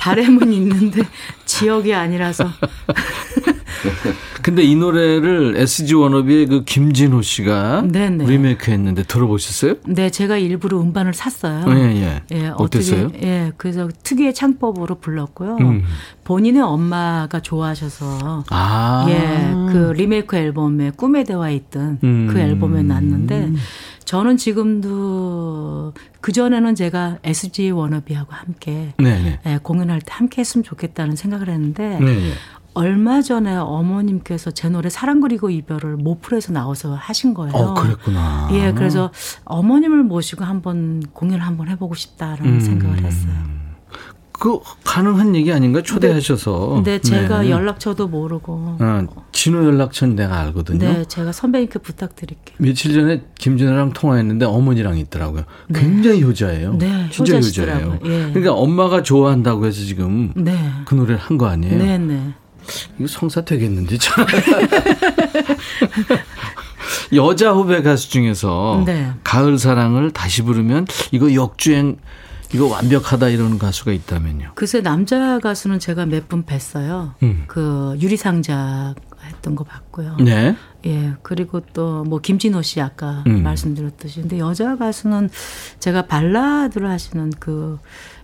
바 램은 있는데 지역이 아니라서 근데 이 노래를 SG 워너비의 그 김진호 씨가 네네. 리메이크 했는데 들어보셨어요? 네, 제가 일부러 음반을 샀어요. 예, 예. 예, 어땠어요? 어떻게, 예, 그래서 특유의 창법으로 불렀고요. 음. 본인의 엄마가 좋아하셔서 아. 예, 그 리메이크 앨범에 꿈에 대와 있던 음. 그 앨범에 났는데 저는 지금도 그 전에는 제가 SG 워너비하고 함께 네네. 예, 공연할 때 함께 했으면 좋겠다는 생각을 했는데 네. 네. 얼마 전에 어머님께서 제 노래 사랑 그리고 이별을 모플에서 나와서 하신 거예요. 어, 그랬구나. 예, 그래서 어머님을 모시고 한번 공연을 한번 해보고 싶다라는 음. 생각을 했어요. 그 가능한 얘기 아닌가? 초대하셔서. 근데 제가 네. 연락처도 모르고 어, 진호 연락처는 내가 알거든요. 네, 제가 선배님께 부탁드릴게요. 며칠 전에 김진호랑 통화했는데 어머니랑 있더라고요. 굉장히 효자예요. 네, 진짜 효자시더라고요. 효자예요. 예. 그러니까 엄마가 좋아한다고 해서 지금 네. 그 노래를 한 거 아니에요? 네, 네. 이거 성사 되겠는데 참. 여자 후배 가수 중에서 네. 가을 사랑을 다시 부르면 이거 역주행 이거 완벽하다 이러는 가수가 있다면요. 글쎄 남자 가수는 제가 몇 분 뵀어요. 음. 그 유리상자 했던 거 봤고요. 네. 예, 그리고 또 뭐 김진호 씨 아까 음. 말씀드렸듯이. 근데 여자 가수는 제가 발라드를 하시는 그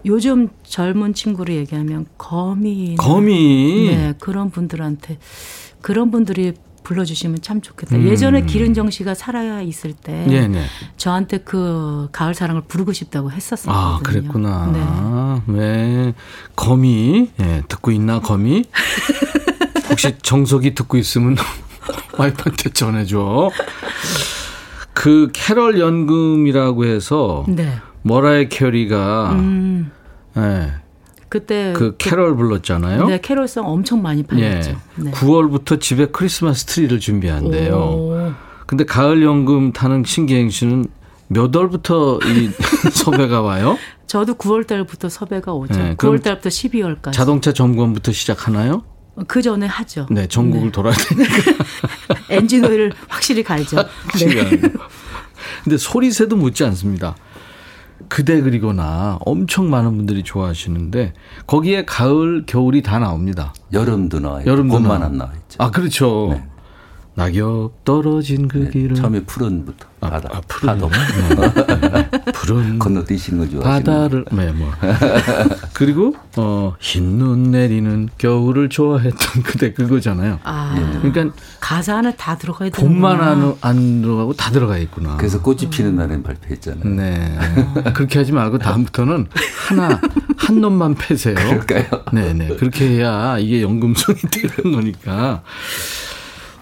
요즘 젊은 친구를 얘기하면 거미. 거미. 네, 그런 분들한테 그런 분들이 불러주시면 참 좋겠다. 음. 예전에 기른정 씨가 살아 있을 때 네, 네. 저한테 그 가을 사랑을 부르고 싶다고 했었거든요. 아, 그랬구나. 네. 네. 거미. 예, 듣고 있나, 거미? 혹시 정석이 듣고 있으면 와이프한테 전해줘. 그 캐럴 연금이라고 해서 네. 머라이 캐리가 음, 예, 그때 그 캐럴 불렀잖아요. 네, 캐롤송 엄청 많이 팔렸죠. 예. 네. 9월부터 집에 크리스마스 트리를 준비한대요. 오. 근데 가을 연금 타는 신계행 씨는 몇 월부터 이 섭외가 와요? 저도 9월 달부터 섭외가 오죠. 네, 그럼 9월 달부터 12월까지. 자동차 점검부터 시작하나요? 그 전에 하죠. 네, 전국을 돌아야 되니까. 엔진 오일을 확실히 갈죠. 네. 근데 소리새도 묻지 않습니다. 그대 그리거나 엄청 많은 분들이 좋아하시는데 거기에 가을, 겨울이 다 나옵니다. 여름도 나와요. 여름도 봄만. 안 나와 있죠. 아, 그렇죠. 네. 낙엽 떨어진 그 네, 길을 처음에 푸른부터 아, 바다, 아, 푸른 파도 푸른 건너뛰시는 거 좋아하시는 바다를 네, 뭐. 그리고 어, 흰 눈 내리는 겨울을 좋아했던 그대 그거잖아요. 아, 그러니까 가사 안에 다 들어가야 되는 봄만 안, 안 들어가고 다 들어가 있구나. 그래서 꽃이 피는 날엔 발표했잖아요. 네. 그렇게 하지 말고 다음부터는 하나, 한 놈만 패세요. 그럴까요? 네네. 그렇게 해야 이게 연금성이 되는 거니까.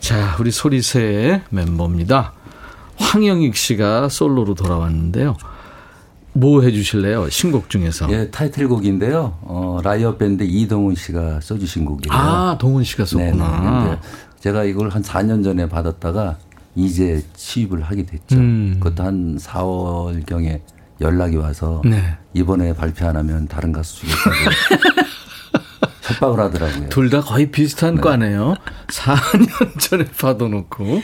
자, 우리 소리새의 멤버입니다. 황영익 씨가 솔로로 돌아왔는데요. 뭐 해주실래요? 신곡 중에서. 예, 타이틀곡인데요. 어, 라이어 밴드 이동훈 씨가 써주신 곡이에요. 아, 동훈 씨가 네, 네. 썼구나. 근데 제가 이걸 한 4년 전에 받았다가 이제 취입을 하게 됐죠. 음. 그것도 한 4월경에 연락이 와서 네. 이번에 발표 안 하면 다른 가수 주겠다고 협박을 하더라고요. 둘 다 거의 비슷한 과네요. 4년 전에 받아놓고.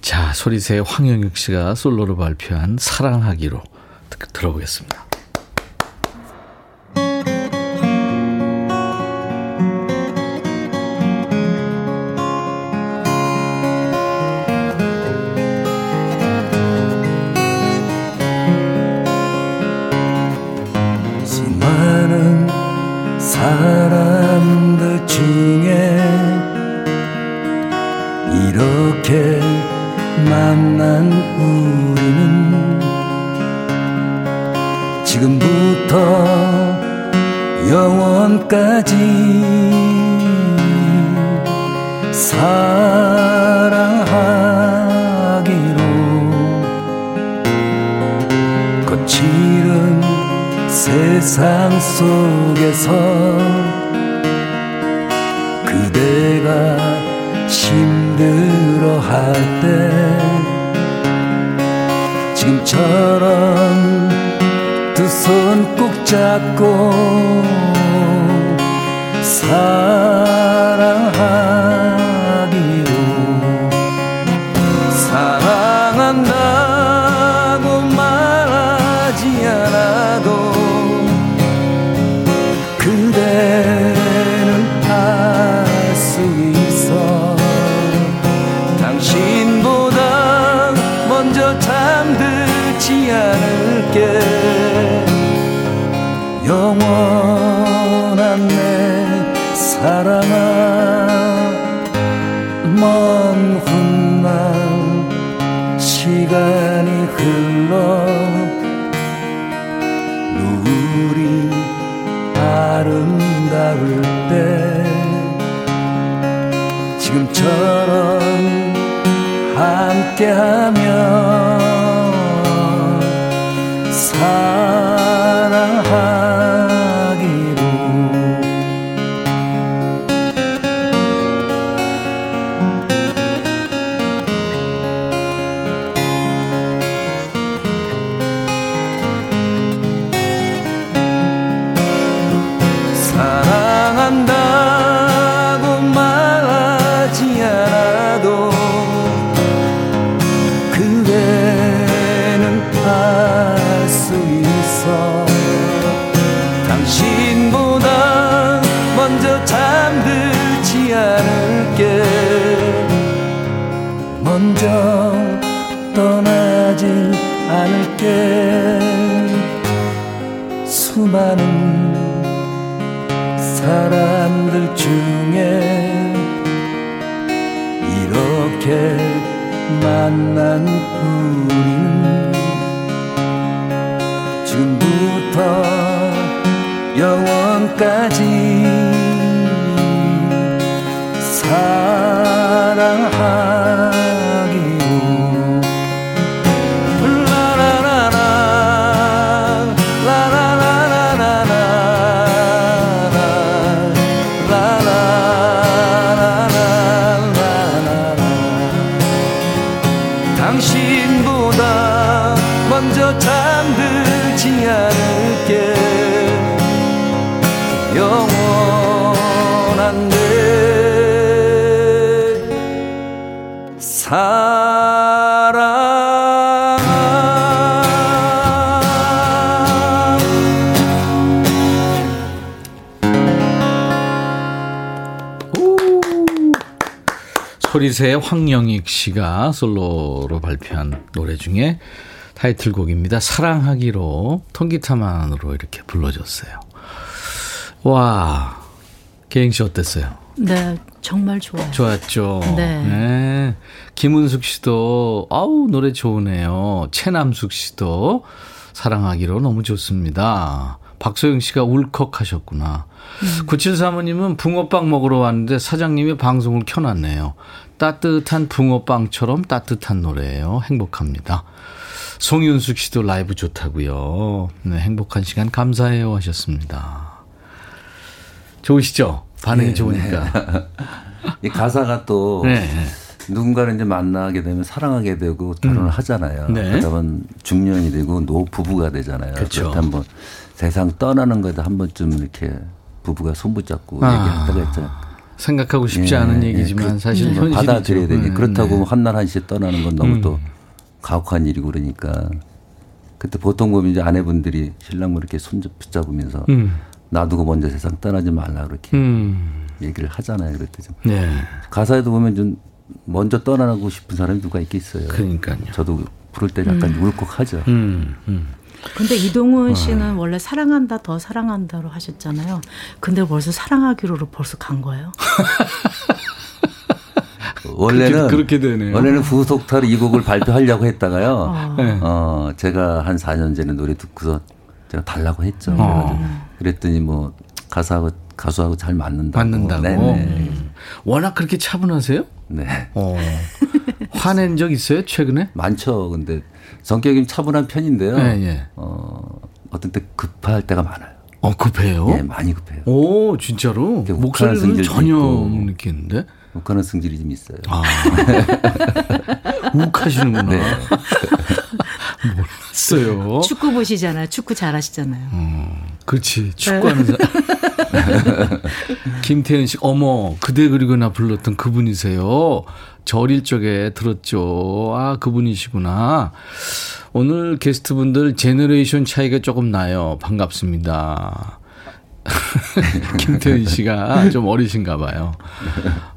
자, 소리새 황영익 씨가 솔로로 발표한 사랑하기로 듣- 들어보겠습니다. 토리새의 황영익 씨가 솔로로 발표한 노래 중에 타이틀곡입니다. 사랑하기로 통기타만으로 이렇게 불러줬어요. 와, 개행 씨 어땠어요? 네, 정말 좋아요. 좋았죠. 네. 네. 김은숙 씨도 아우 노래 좋으네요. 최남숙 씨도 사랑하기로 너무 좋습니다. 박소영 씨가 울컥하셨구나. 음. 97사모님은 붕어빵 먹으러 왔는데 사장님이 방송을 켜놨네요. 따뜻한 붕어빵처럼 따뜻한 노래예요. 행복합니다. 송윤숙 씨도 라이브 좋다고요. 네, 행복한 시간 감사해요 하셨습니다. 좋으시죠? 반응이 네, 좋으니까. 네. 이 가사가 또 네. 누군가를 이제 만나게 되면 사랑하게 되고 결혼을 음. 하잖아요. 네. 그러다 보면 중년이 되고 노 부부가 되잖아요. 그렇죠. 한번 세상 떠나는 거에도 한 번쯤 이렇게 부부가 손붙잡고 아. 얘기한다고 했잖아요. 생각하고 싶지 예, 않은 예. 얘기지만 예. 사실 은 받아들여야 되니 음, 그렇다고 네. 한날 한시에 떠나는 건 너무 음. 또 가혹한 일이고 그러니까 그때 보통 보면 이제 아내분들이 신랑을 이렇게 손 붙잡으면서 음. 놔두고 먼저 세상 떠나지 말라 그렇게 음. 얘기를 하잖아요. 그랬더니 좀 네. 가사에도 보면 좀 먼저 떠나고 싶은 사람이 누가 있겠어요. 그러니까요. 저도 부를 때 약간 음. 울컥하죠. 음. 음. 근데 이동훈 어. 씨는 어. 원래 사랑한다 더 사랑한다로 하셨잖아요. 근데 벌써 사랑하기로로 벌써 간 거예요? 원래는 그렇게, 그렇게 되네요. 원래는 후속타로 이 곡을 발표하려고 했다가요. 어. 네. 어 제가 한 4년 전에 노래 듣고서 제가 달라고 했죠. 어. 그랬더니 뭐 가사하고 가수하고 잘 맞는다고. 맞는다고. 음. 워낙 그렇게 차분하세요? 네. 어. 화낸 적 있어요 최근에? 많죠. 근데 성격이 차분한 편인데요. 네, 네. 어, 어떤 때 급할 때가 많아요. 어 급해요? 네, 많이 급해요. 오 진짜로? 목소리는 전혀 못 느끼는데. 욱하는 승질이 좀 있어요. 아. 욱하시는구나. 네. 몰랐어요. 축구 보시잖아요. 축구 잘하시잖아요. 어, 그렇지. 축구하는 사람. 김태현 씨, 어머, 그대 그리고 나 불렀던 그분이세요. 어릴 적에 들었죠. 아, 그분이시구나. 오늘 게스트분들 generation 차이가 조금 나요. 반갑습니다. 김태현 씨가 좀 어리신가 봐요.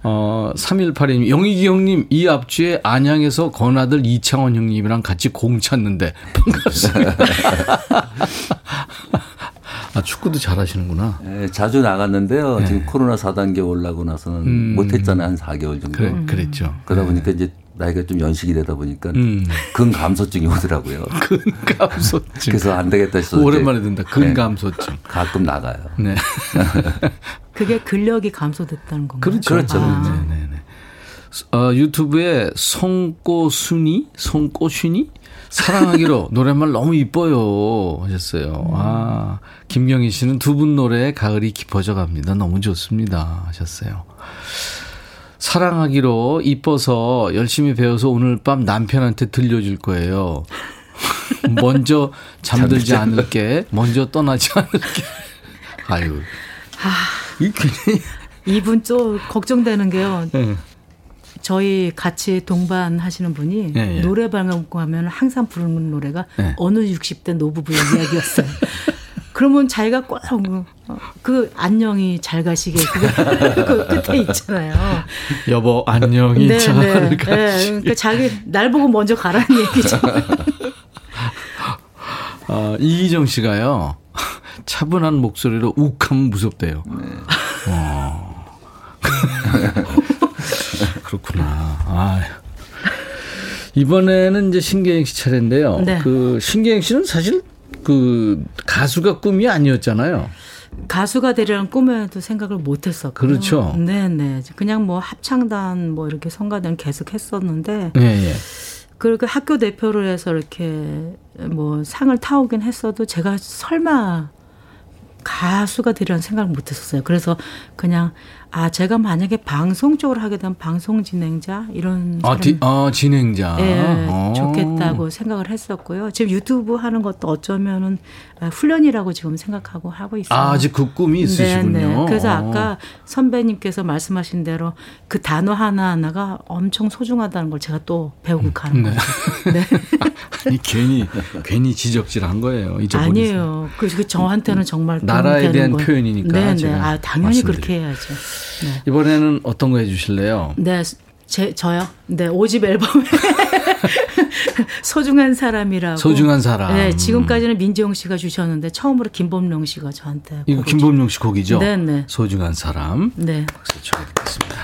어, 3182님, 영익이 형님, 이 앞주에 안양에서 건아들 이창원 형님이랑 같이 공 찼는데, 반갑습니다. 아, 축구도 잘 하시는구나. 네, 자주 나갔는데요. 네. 지금 코로나 4단계 올라고 나서는 음. 못했잖아요. 한 4개월 정도. 그래, 그랬죠. 그러다 보니까 이제 나이가 좀 연식이 되다 보니까 음. 근감소증이 오더라고요. 근감소증. 그래서 안 되겠다 싶어서 오랜만에 든다. 근감소증. 네, 가끔 나가요. 네. 그게 근력이 감소됐다는 건가요? 그렇죠. 그렇죠. 아. 네, 네, 네. 어, 유튜브에 송꼬순이, 송꼬순이 사랑하기로 노래말 너무 이뻐요 하셨어요. 음. 아 김경희 씨는 두 분 노래에 가을이 깊어져 갑니다. 너무 좋습니다 하셨어요. 사랑하기로 이뻐서 열심히 배워서 오늘 밤 남편한테 들려줄 거예요. 먼저 잠들지 않을게, 먼저 떠나지 않을게. 아유. 이 괜히. 이분 좀 걱정되는 게요. 네. 저희 같이 동반하시는 분이 네, 네. 노래방 가면 항상 부르는 노래가 네. 어느 60대 노부부의 이야기였어요. 그러면 자기가 꼭그 어, 안녕히 잘 가시게 그거 그 끝에 있잖아요. 여보 안녕히 네, 잘 네, 가시게. 네, 그러니까 자기 날 보고 먼저 가라는 얘기죠. 어, 이희정 씨가요. 차분한 목소리로 욱하면 무섭대요. 네. 어. 그렇구나. 아. 이번에는 이제 신계행 씨 차례인데요. 네. 그 신계행 씨는 사실 그 가수가 꿈이 아니었잖아요. 가수가 되려는 꿈에도 생각을 못 했었고. 그렇죠. 네네. 그냥 뭐 합창단 뭐 이렇게 성가단 계속 했었는데. 네, 네. 그리고 학교 대표를 해서 이렇게 뭐 상을 타오긴 했어도 제가 설마 가수가 되려는 생각을 못 했었어요. 그래서 그냥 아 제가 만약에 방송 쪽으로 하게 되면 방송 진행자 이런 아, 디, 아 진행자 예, 어. 좋겠다고 생각을 했었고요. 지금 유튜브 하는 것도 어쩌면은 훈련이라고 지금 생각하고 하고 있어요. 아, 아직 그 꿈이 있으시군요. 네, 네. 그래서 아까 선배님께서 말씀하신 대로 그 단어 하나 하나가 엄청 소중하다는 걸 제가 또 배우고 가는 네. 거죠. 네. 아니 괜히 괜히 지적질한 거예요. 아니에요. 그, 그 저한테는 정말 나라에 대한 거. 표현이니까. 네, 네. 아 당연히 그렇게 해야죠. 네. 이번에는 어떤 거 해주실래요? 네. 제 저요. 네, 5집 앨범에 소중한 사람이라고. 소중한 사람. 네, 지금까지는 민지영 씨가 주셨는데 처음으로 김범용 씨가 저한테. 이거 김범용 씨 곡이죠? 네, 네. 소중한 사람. 네. 박수 청해 듣겠습니다.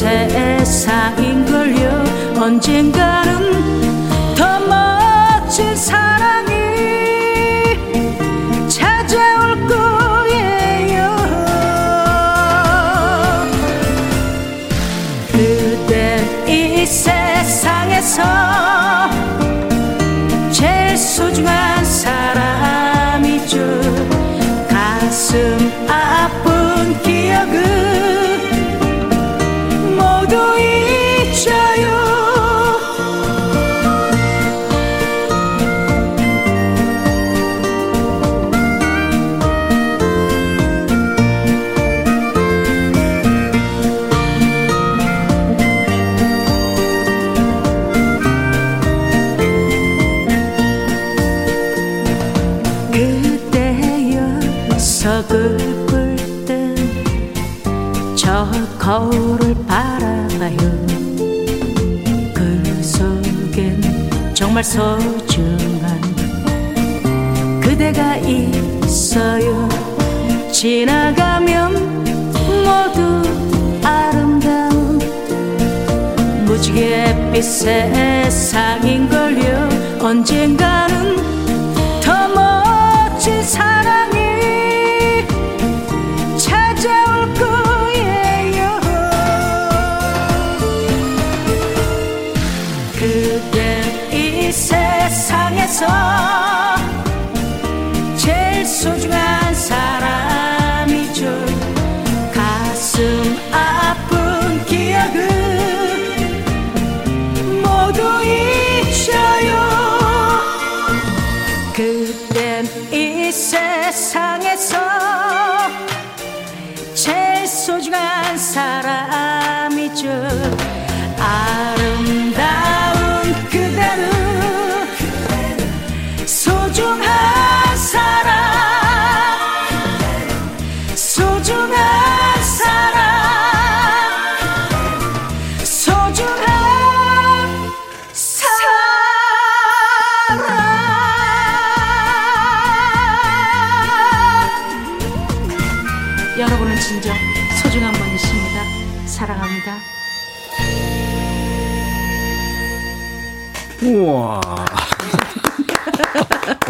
세상인걸요. 언젠가는 정말 소중한 그대가 있어요. 지나가면 모두 아름다운 무지갯빛 세상인걸요. 언젠가는 더 멋진 사랑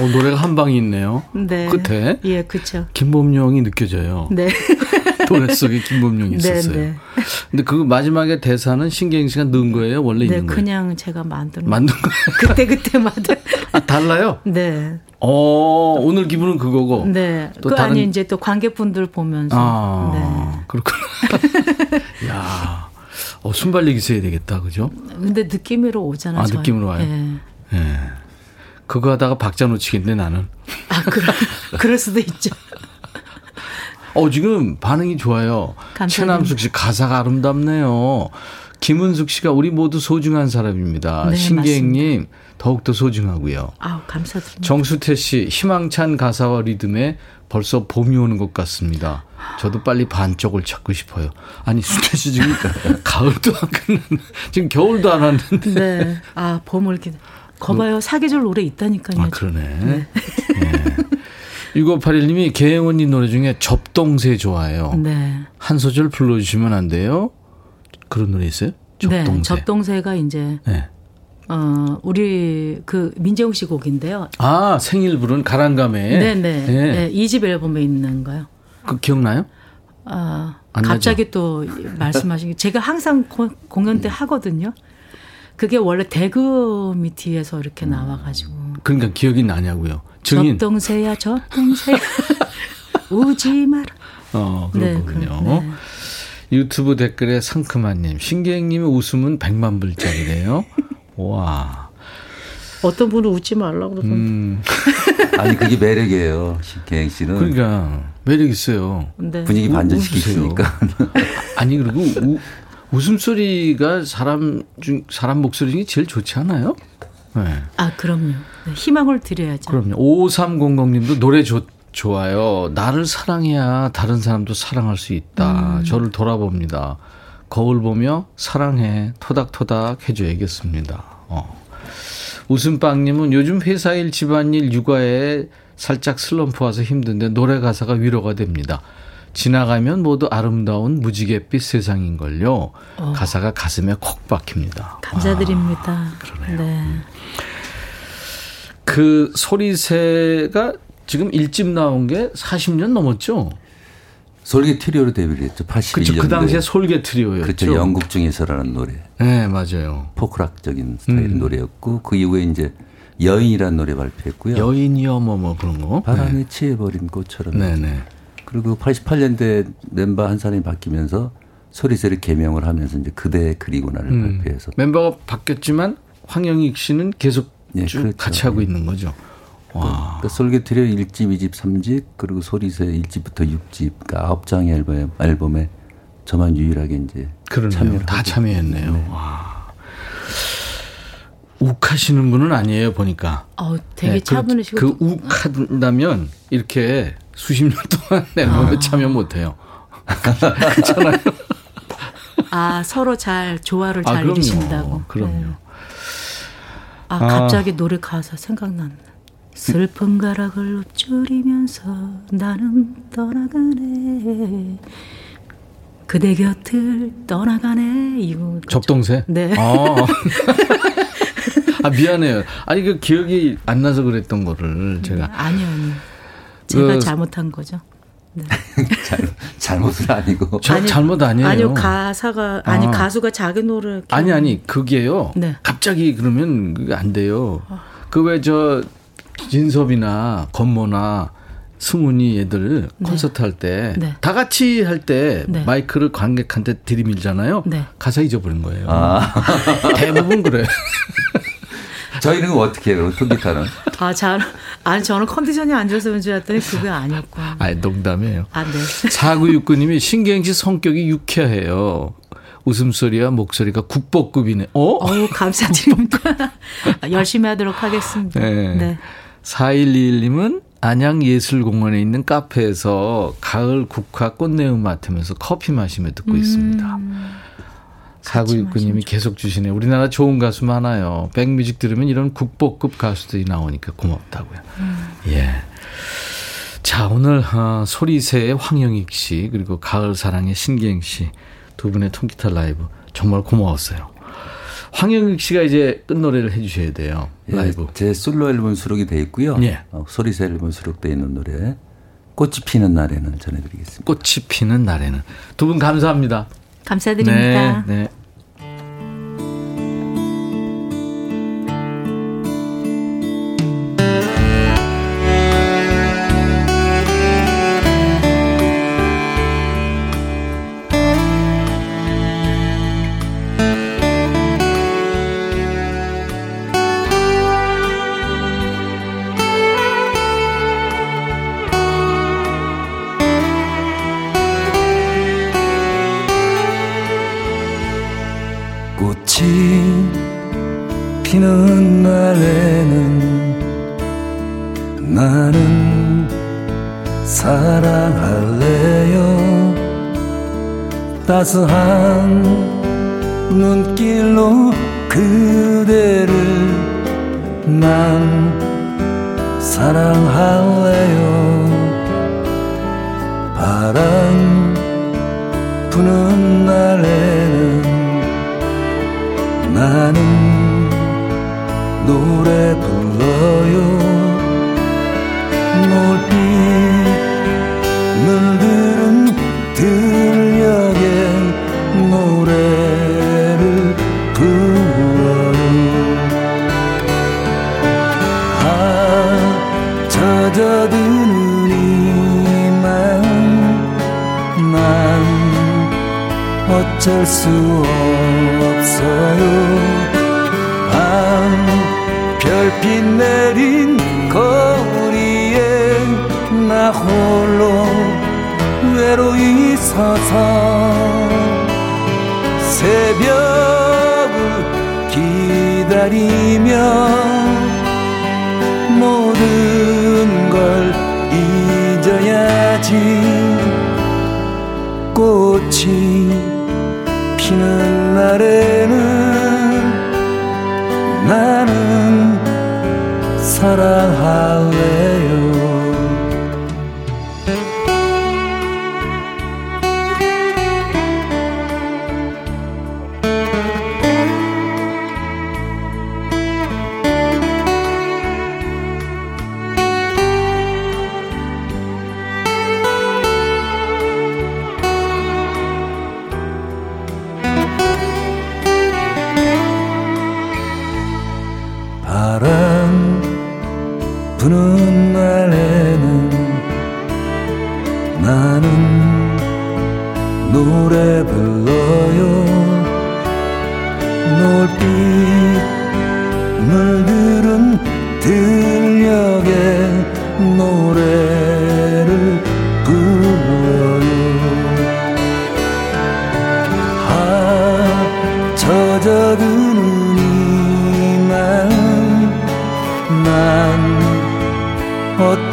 어, 노래가 한 방이 있네요. 네. 끝에. 예, 그쵸. 김범용이 느껴져요. 네. 노래 속에 김범용이 있었어요. 네, 네. 근데 그 마지막에 대사는 신경 씨가 넣은 거예요? 원래 네, 있는 거예요? 그냥 제가 만든 거. 만든 거예요? 그때 그때마다. 아, 달라요? 네. 어, 오늘 기분은 그거고. 네. 또 그 다른- 아니 이제 또 관객분들 보면서. 아, 네. 그렇구나. 야, 어, 순발력 있어야 되겠다, 그죠? 근데 느낌으로 오잖아요. 아, 저희. 느낌으로 와요? 예. 예. 그거 하다가 박자 놓치겠네, 나는. 아, 그럴, 그럴 수도 있죠. 어, 지금 반응이 좋아요. 감사합니다. 최남숙 씨 가사가 아름답네요. 김은숙 씨가 우리 모두 소중한 사람입니다. 네, 신계행님 더욱더 소중하고요. 아우, 감사드립니다. 정수태 씨 희망찬 가사와 리듬에 벌써 봄이 오는 것 같습니다. 저도 빨리 반쪽을 찾고 싶어요. 아니 수태 씨 지금 가을도 안 끝났네. 지금 겨울도 안 왔는데. 네. 아, 봄을 이렇게. 거봐요. 사계절 노래 있다니까요. 아 그러네. 예. 6581님이 개영 언니 노래 중에 접동새 좋아해요. 네. 한 소절 불러주시면 안 돼요? 그런 노래 있어요? 네, 접동새. 네, 접동새가 이제 네. 어 우리 그 민재웅 씨 곡인데요. 아 생일 부른 가랑감에. 네네. 네. 네. 2집 앨범에 있는 거요. 그 기억나요? 아 갑자기 나죠? 또 말씀하신 게 제가 항상 공연 때 음. 하거든요. 그게 원래 대그 미티에서 이렇게 나와가지고. 그러니까 기억이 나냐고요. 증인. 접동새야 접동새 우지 마라. 어 그렇군요. 네, 네. 유튜브 댓글에 상큼한님 신기행님의 웃음은 100만 불짜리래요. 와. 어떤 분은 웃지 말라고 그러던데. 음. 아니 그게 매력이에요. 신기행 씨는. 그러니까 매력 있어요. 네. 분위기 반전시키시니까. 아니 그리고 우, 웃음소리가 사람 중 사람 목소리 중에 제일 좋지 않아요? 네. 아 그럼요. 네, 희망을 드려야죠. 그럼요. 5300님도 노래 좋 좋아요. 나를 사랑해야 다른 사람도 사랑할 수 있다. 음. 저를 돌아봅니다. 거울 보며 사랑해 토닥토닥 해줘야겠습니다. 어. 웃음빵님은 요즘 회사일 집안일 육아에 살짝 슬럼프 와서 힘든데 노래 가사가 위로가 됩니다. 지나가면 모두 아름다운 무지갯빛 세상인걸요. 어. 가사가 가슴에 콕 박힙니다. 감사드립니다. 아, 그러네요. 네. 그 소리새가 지금 일집 나온 게 40년 넘었죠? 솔개 트리오로 데뷔를 했죠. 81년도에. 그렇죠. 그 당시에 솔개 트리오였죠. 그렇죠. 영국 중에서라는 노래. 네, 맞아요. 포크락적인 스타일의 음. 노래였고 그 이후에 이제 여인이라는 노래 발표했고요. 여인이요 뭐뭐 뭐 그런 거. 바람에 네. 취해버린 꽃처럼. 네네. 그리고 88년대 멤버 한 사람이 바뀌면서 소리새를 개명을 하면서 이제 그대 그리고나를 음. 발표해서 멤버가 바뀌었지만 황영익 씨는 계속 네, 쭉 그렇죠. 같이 하고 있는 거죠. 와. 그러니까 솔개트리오 1집, 2집, 3집 그리고 소리새 1집부터 6집 그러니까 9장의 앨범, 앨범에 저만 유일하게 이제 참여를 다 참여했네요. 네. 와. 욱하시는 분은 아니에요 보니까. 어, 되게 네, 차분하시고. 그, 그 욱한다면 이렇게 수십 년 동안 앨범에 아. 참여 못해요. 그렇잖아요. 아 서로 잘 조화를 아, 잘 아, 이루신다고. 그럼요. 네. 아 갑자기 아. 노래 가사 생각났네. 슬픈 가락을 읊조리면서 나는 떠나가네. 그대 곁을 떠나가네. 이거 접동새? 네. 아. 아 미안해요. 아니 그 기억이 안 나서 그랬던 거를 제가. 네, 아니요, 아니요. 제가 그, 잘못한 거죠. 네. 잘, 잘못은 아니고. 저, 아니, 잘못 아니에요. 아니요, 가사가, 아니, 아. 가수가 자기 노래. 아니, 아니, 그게요. 네. 갑자기 그러면 안 돼요. 아. 그왜 저 진섭이나 건모나 승훈이 애들 네. 콘서트 할 때다 네. 같이 할때 네. 마이크를 관객한테 들이밀잖아요. 네. 가사 잊어버린 거예요. 아. 대부분 그래. 저희는 어떻게 해요, 통기타는? 아, 잘, 아니, 저는 컨디션이 안 좋아서 그런 줄 알았더니 그게 아니었고. 아, 농담이에요. 아, 네. 4969님이 신경씨 성격이 유쾌해요. 웃음소리와 목소리가 국보급이네. 어? 어 감사드립니다. 열심히 하도록 하겠습니다. 네. 네. 4121님은 안양예술공원에 있는 카페에서 가을 국화 꽃내음 맡으면서 커피 마시며 듣고 음. 있습니다. 4969님이 계속 주시네. 우리나라 좋은 가수 많아요. 백뮤직 들으면 이런 국보급 가수들이 나오니까 고맙다고요. 음. 예. 자, 오늘 어, 소리새의 황영익 씨 그리고 가을 사랑의 신기행 씨 두 분의 통기타 라이브 정말 고마웠어요. 황영익 씨가 이제 끝 노래를 해주셔야 돼요. 예, 라이브. 예, 제 솔로 앨범 수록이 돼 있고요. 예. 어, 소리새 앨범 수록돼 있는 노래 꽃이 피는 날에는 전해드리겠습니다. 꽃이 피는 날에는 두 분 감사합니다. 감사드립니다. 네. 네. 따스한 눈길로 그대를 난 사랑할래요. 바람 부는 날에는 나는 노래 불러요. 몰빛 물들은 들녘에 노래를 불러요 아 젖어드는 이만 난 어쩔 수 없어요 별빛 내린 거리에 나 홀로 외로이 서서 새벽을 기다리며 모든 걸 잊어야지 할래요. 바람 푸는 날에는 나는 노래 불러요.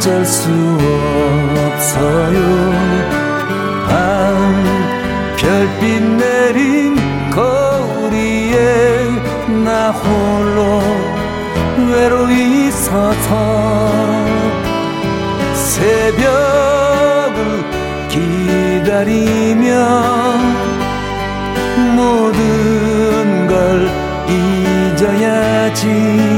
어쩔 수 없어요. 밤 별빛 내린 거리에 나 홀로 외로이 서서 새벽을 기다리며 모든 걸 잊어야지.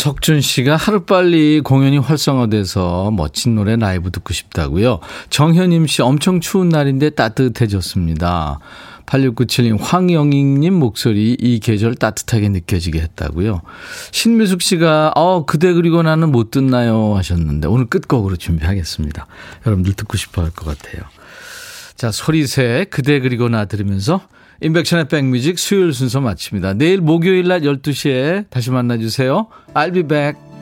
임석준 씨가 하루빨리 공연이 활성화돼서 멋진 노래 라이브 듣고 싶다고요. 정현임 씨 엄청 추운 날인데 따뜻해졌습니다. 8697님 황영익님 목소리 이 계절 따뜻하게 느껴지게 했다고요. 신미숙 씨가 어 그대 그리고 나는 못 듣나요 하셨는데 오늘 끝곡으로 준비하겠습니다. 여러분들 듣고 싶어 할 것 같아요. 자 소리새 그대 그리고 나 들으면서 인백션의 백뮤직 수요일 순서 마칩니다. 내일 목요일 날 12시에 다시 만나주세요. I'll be back.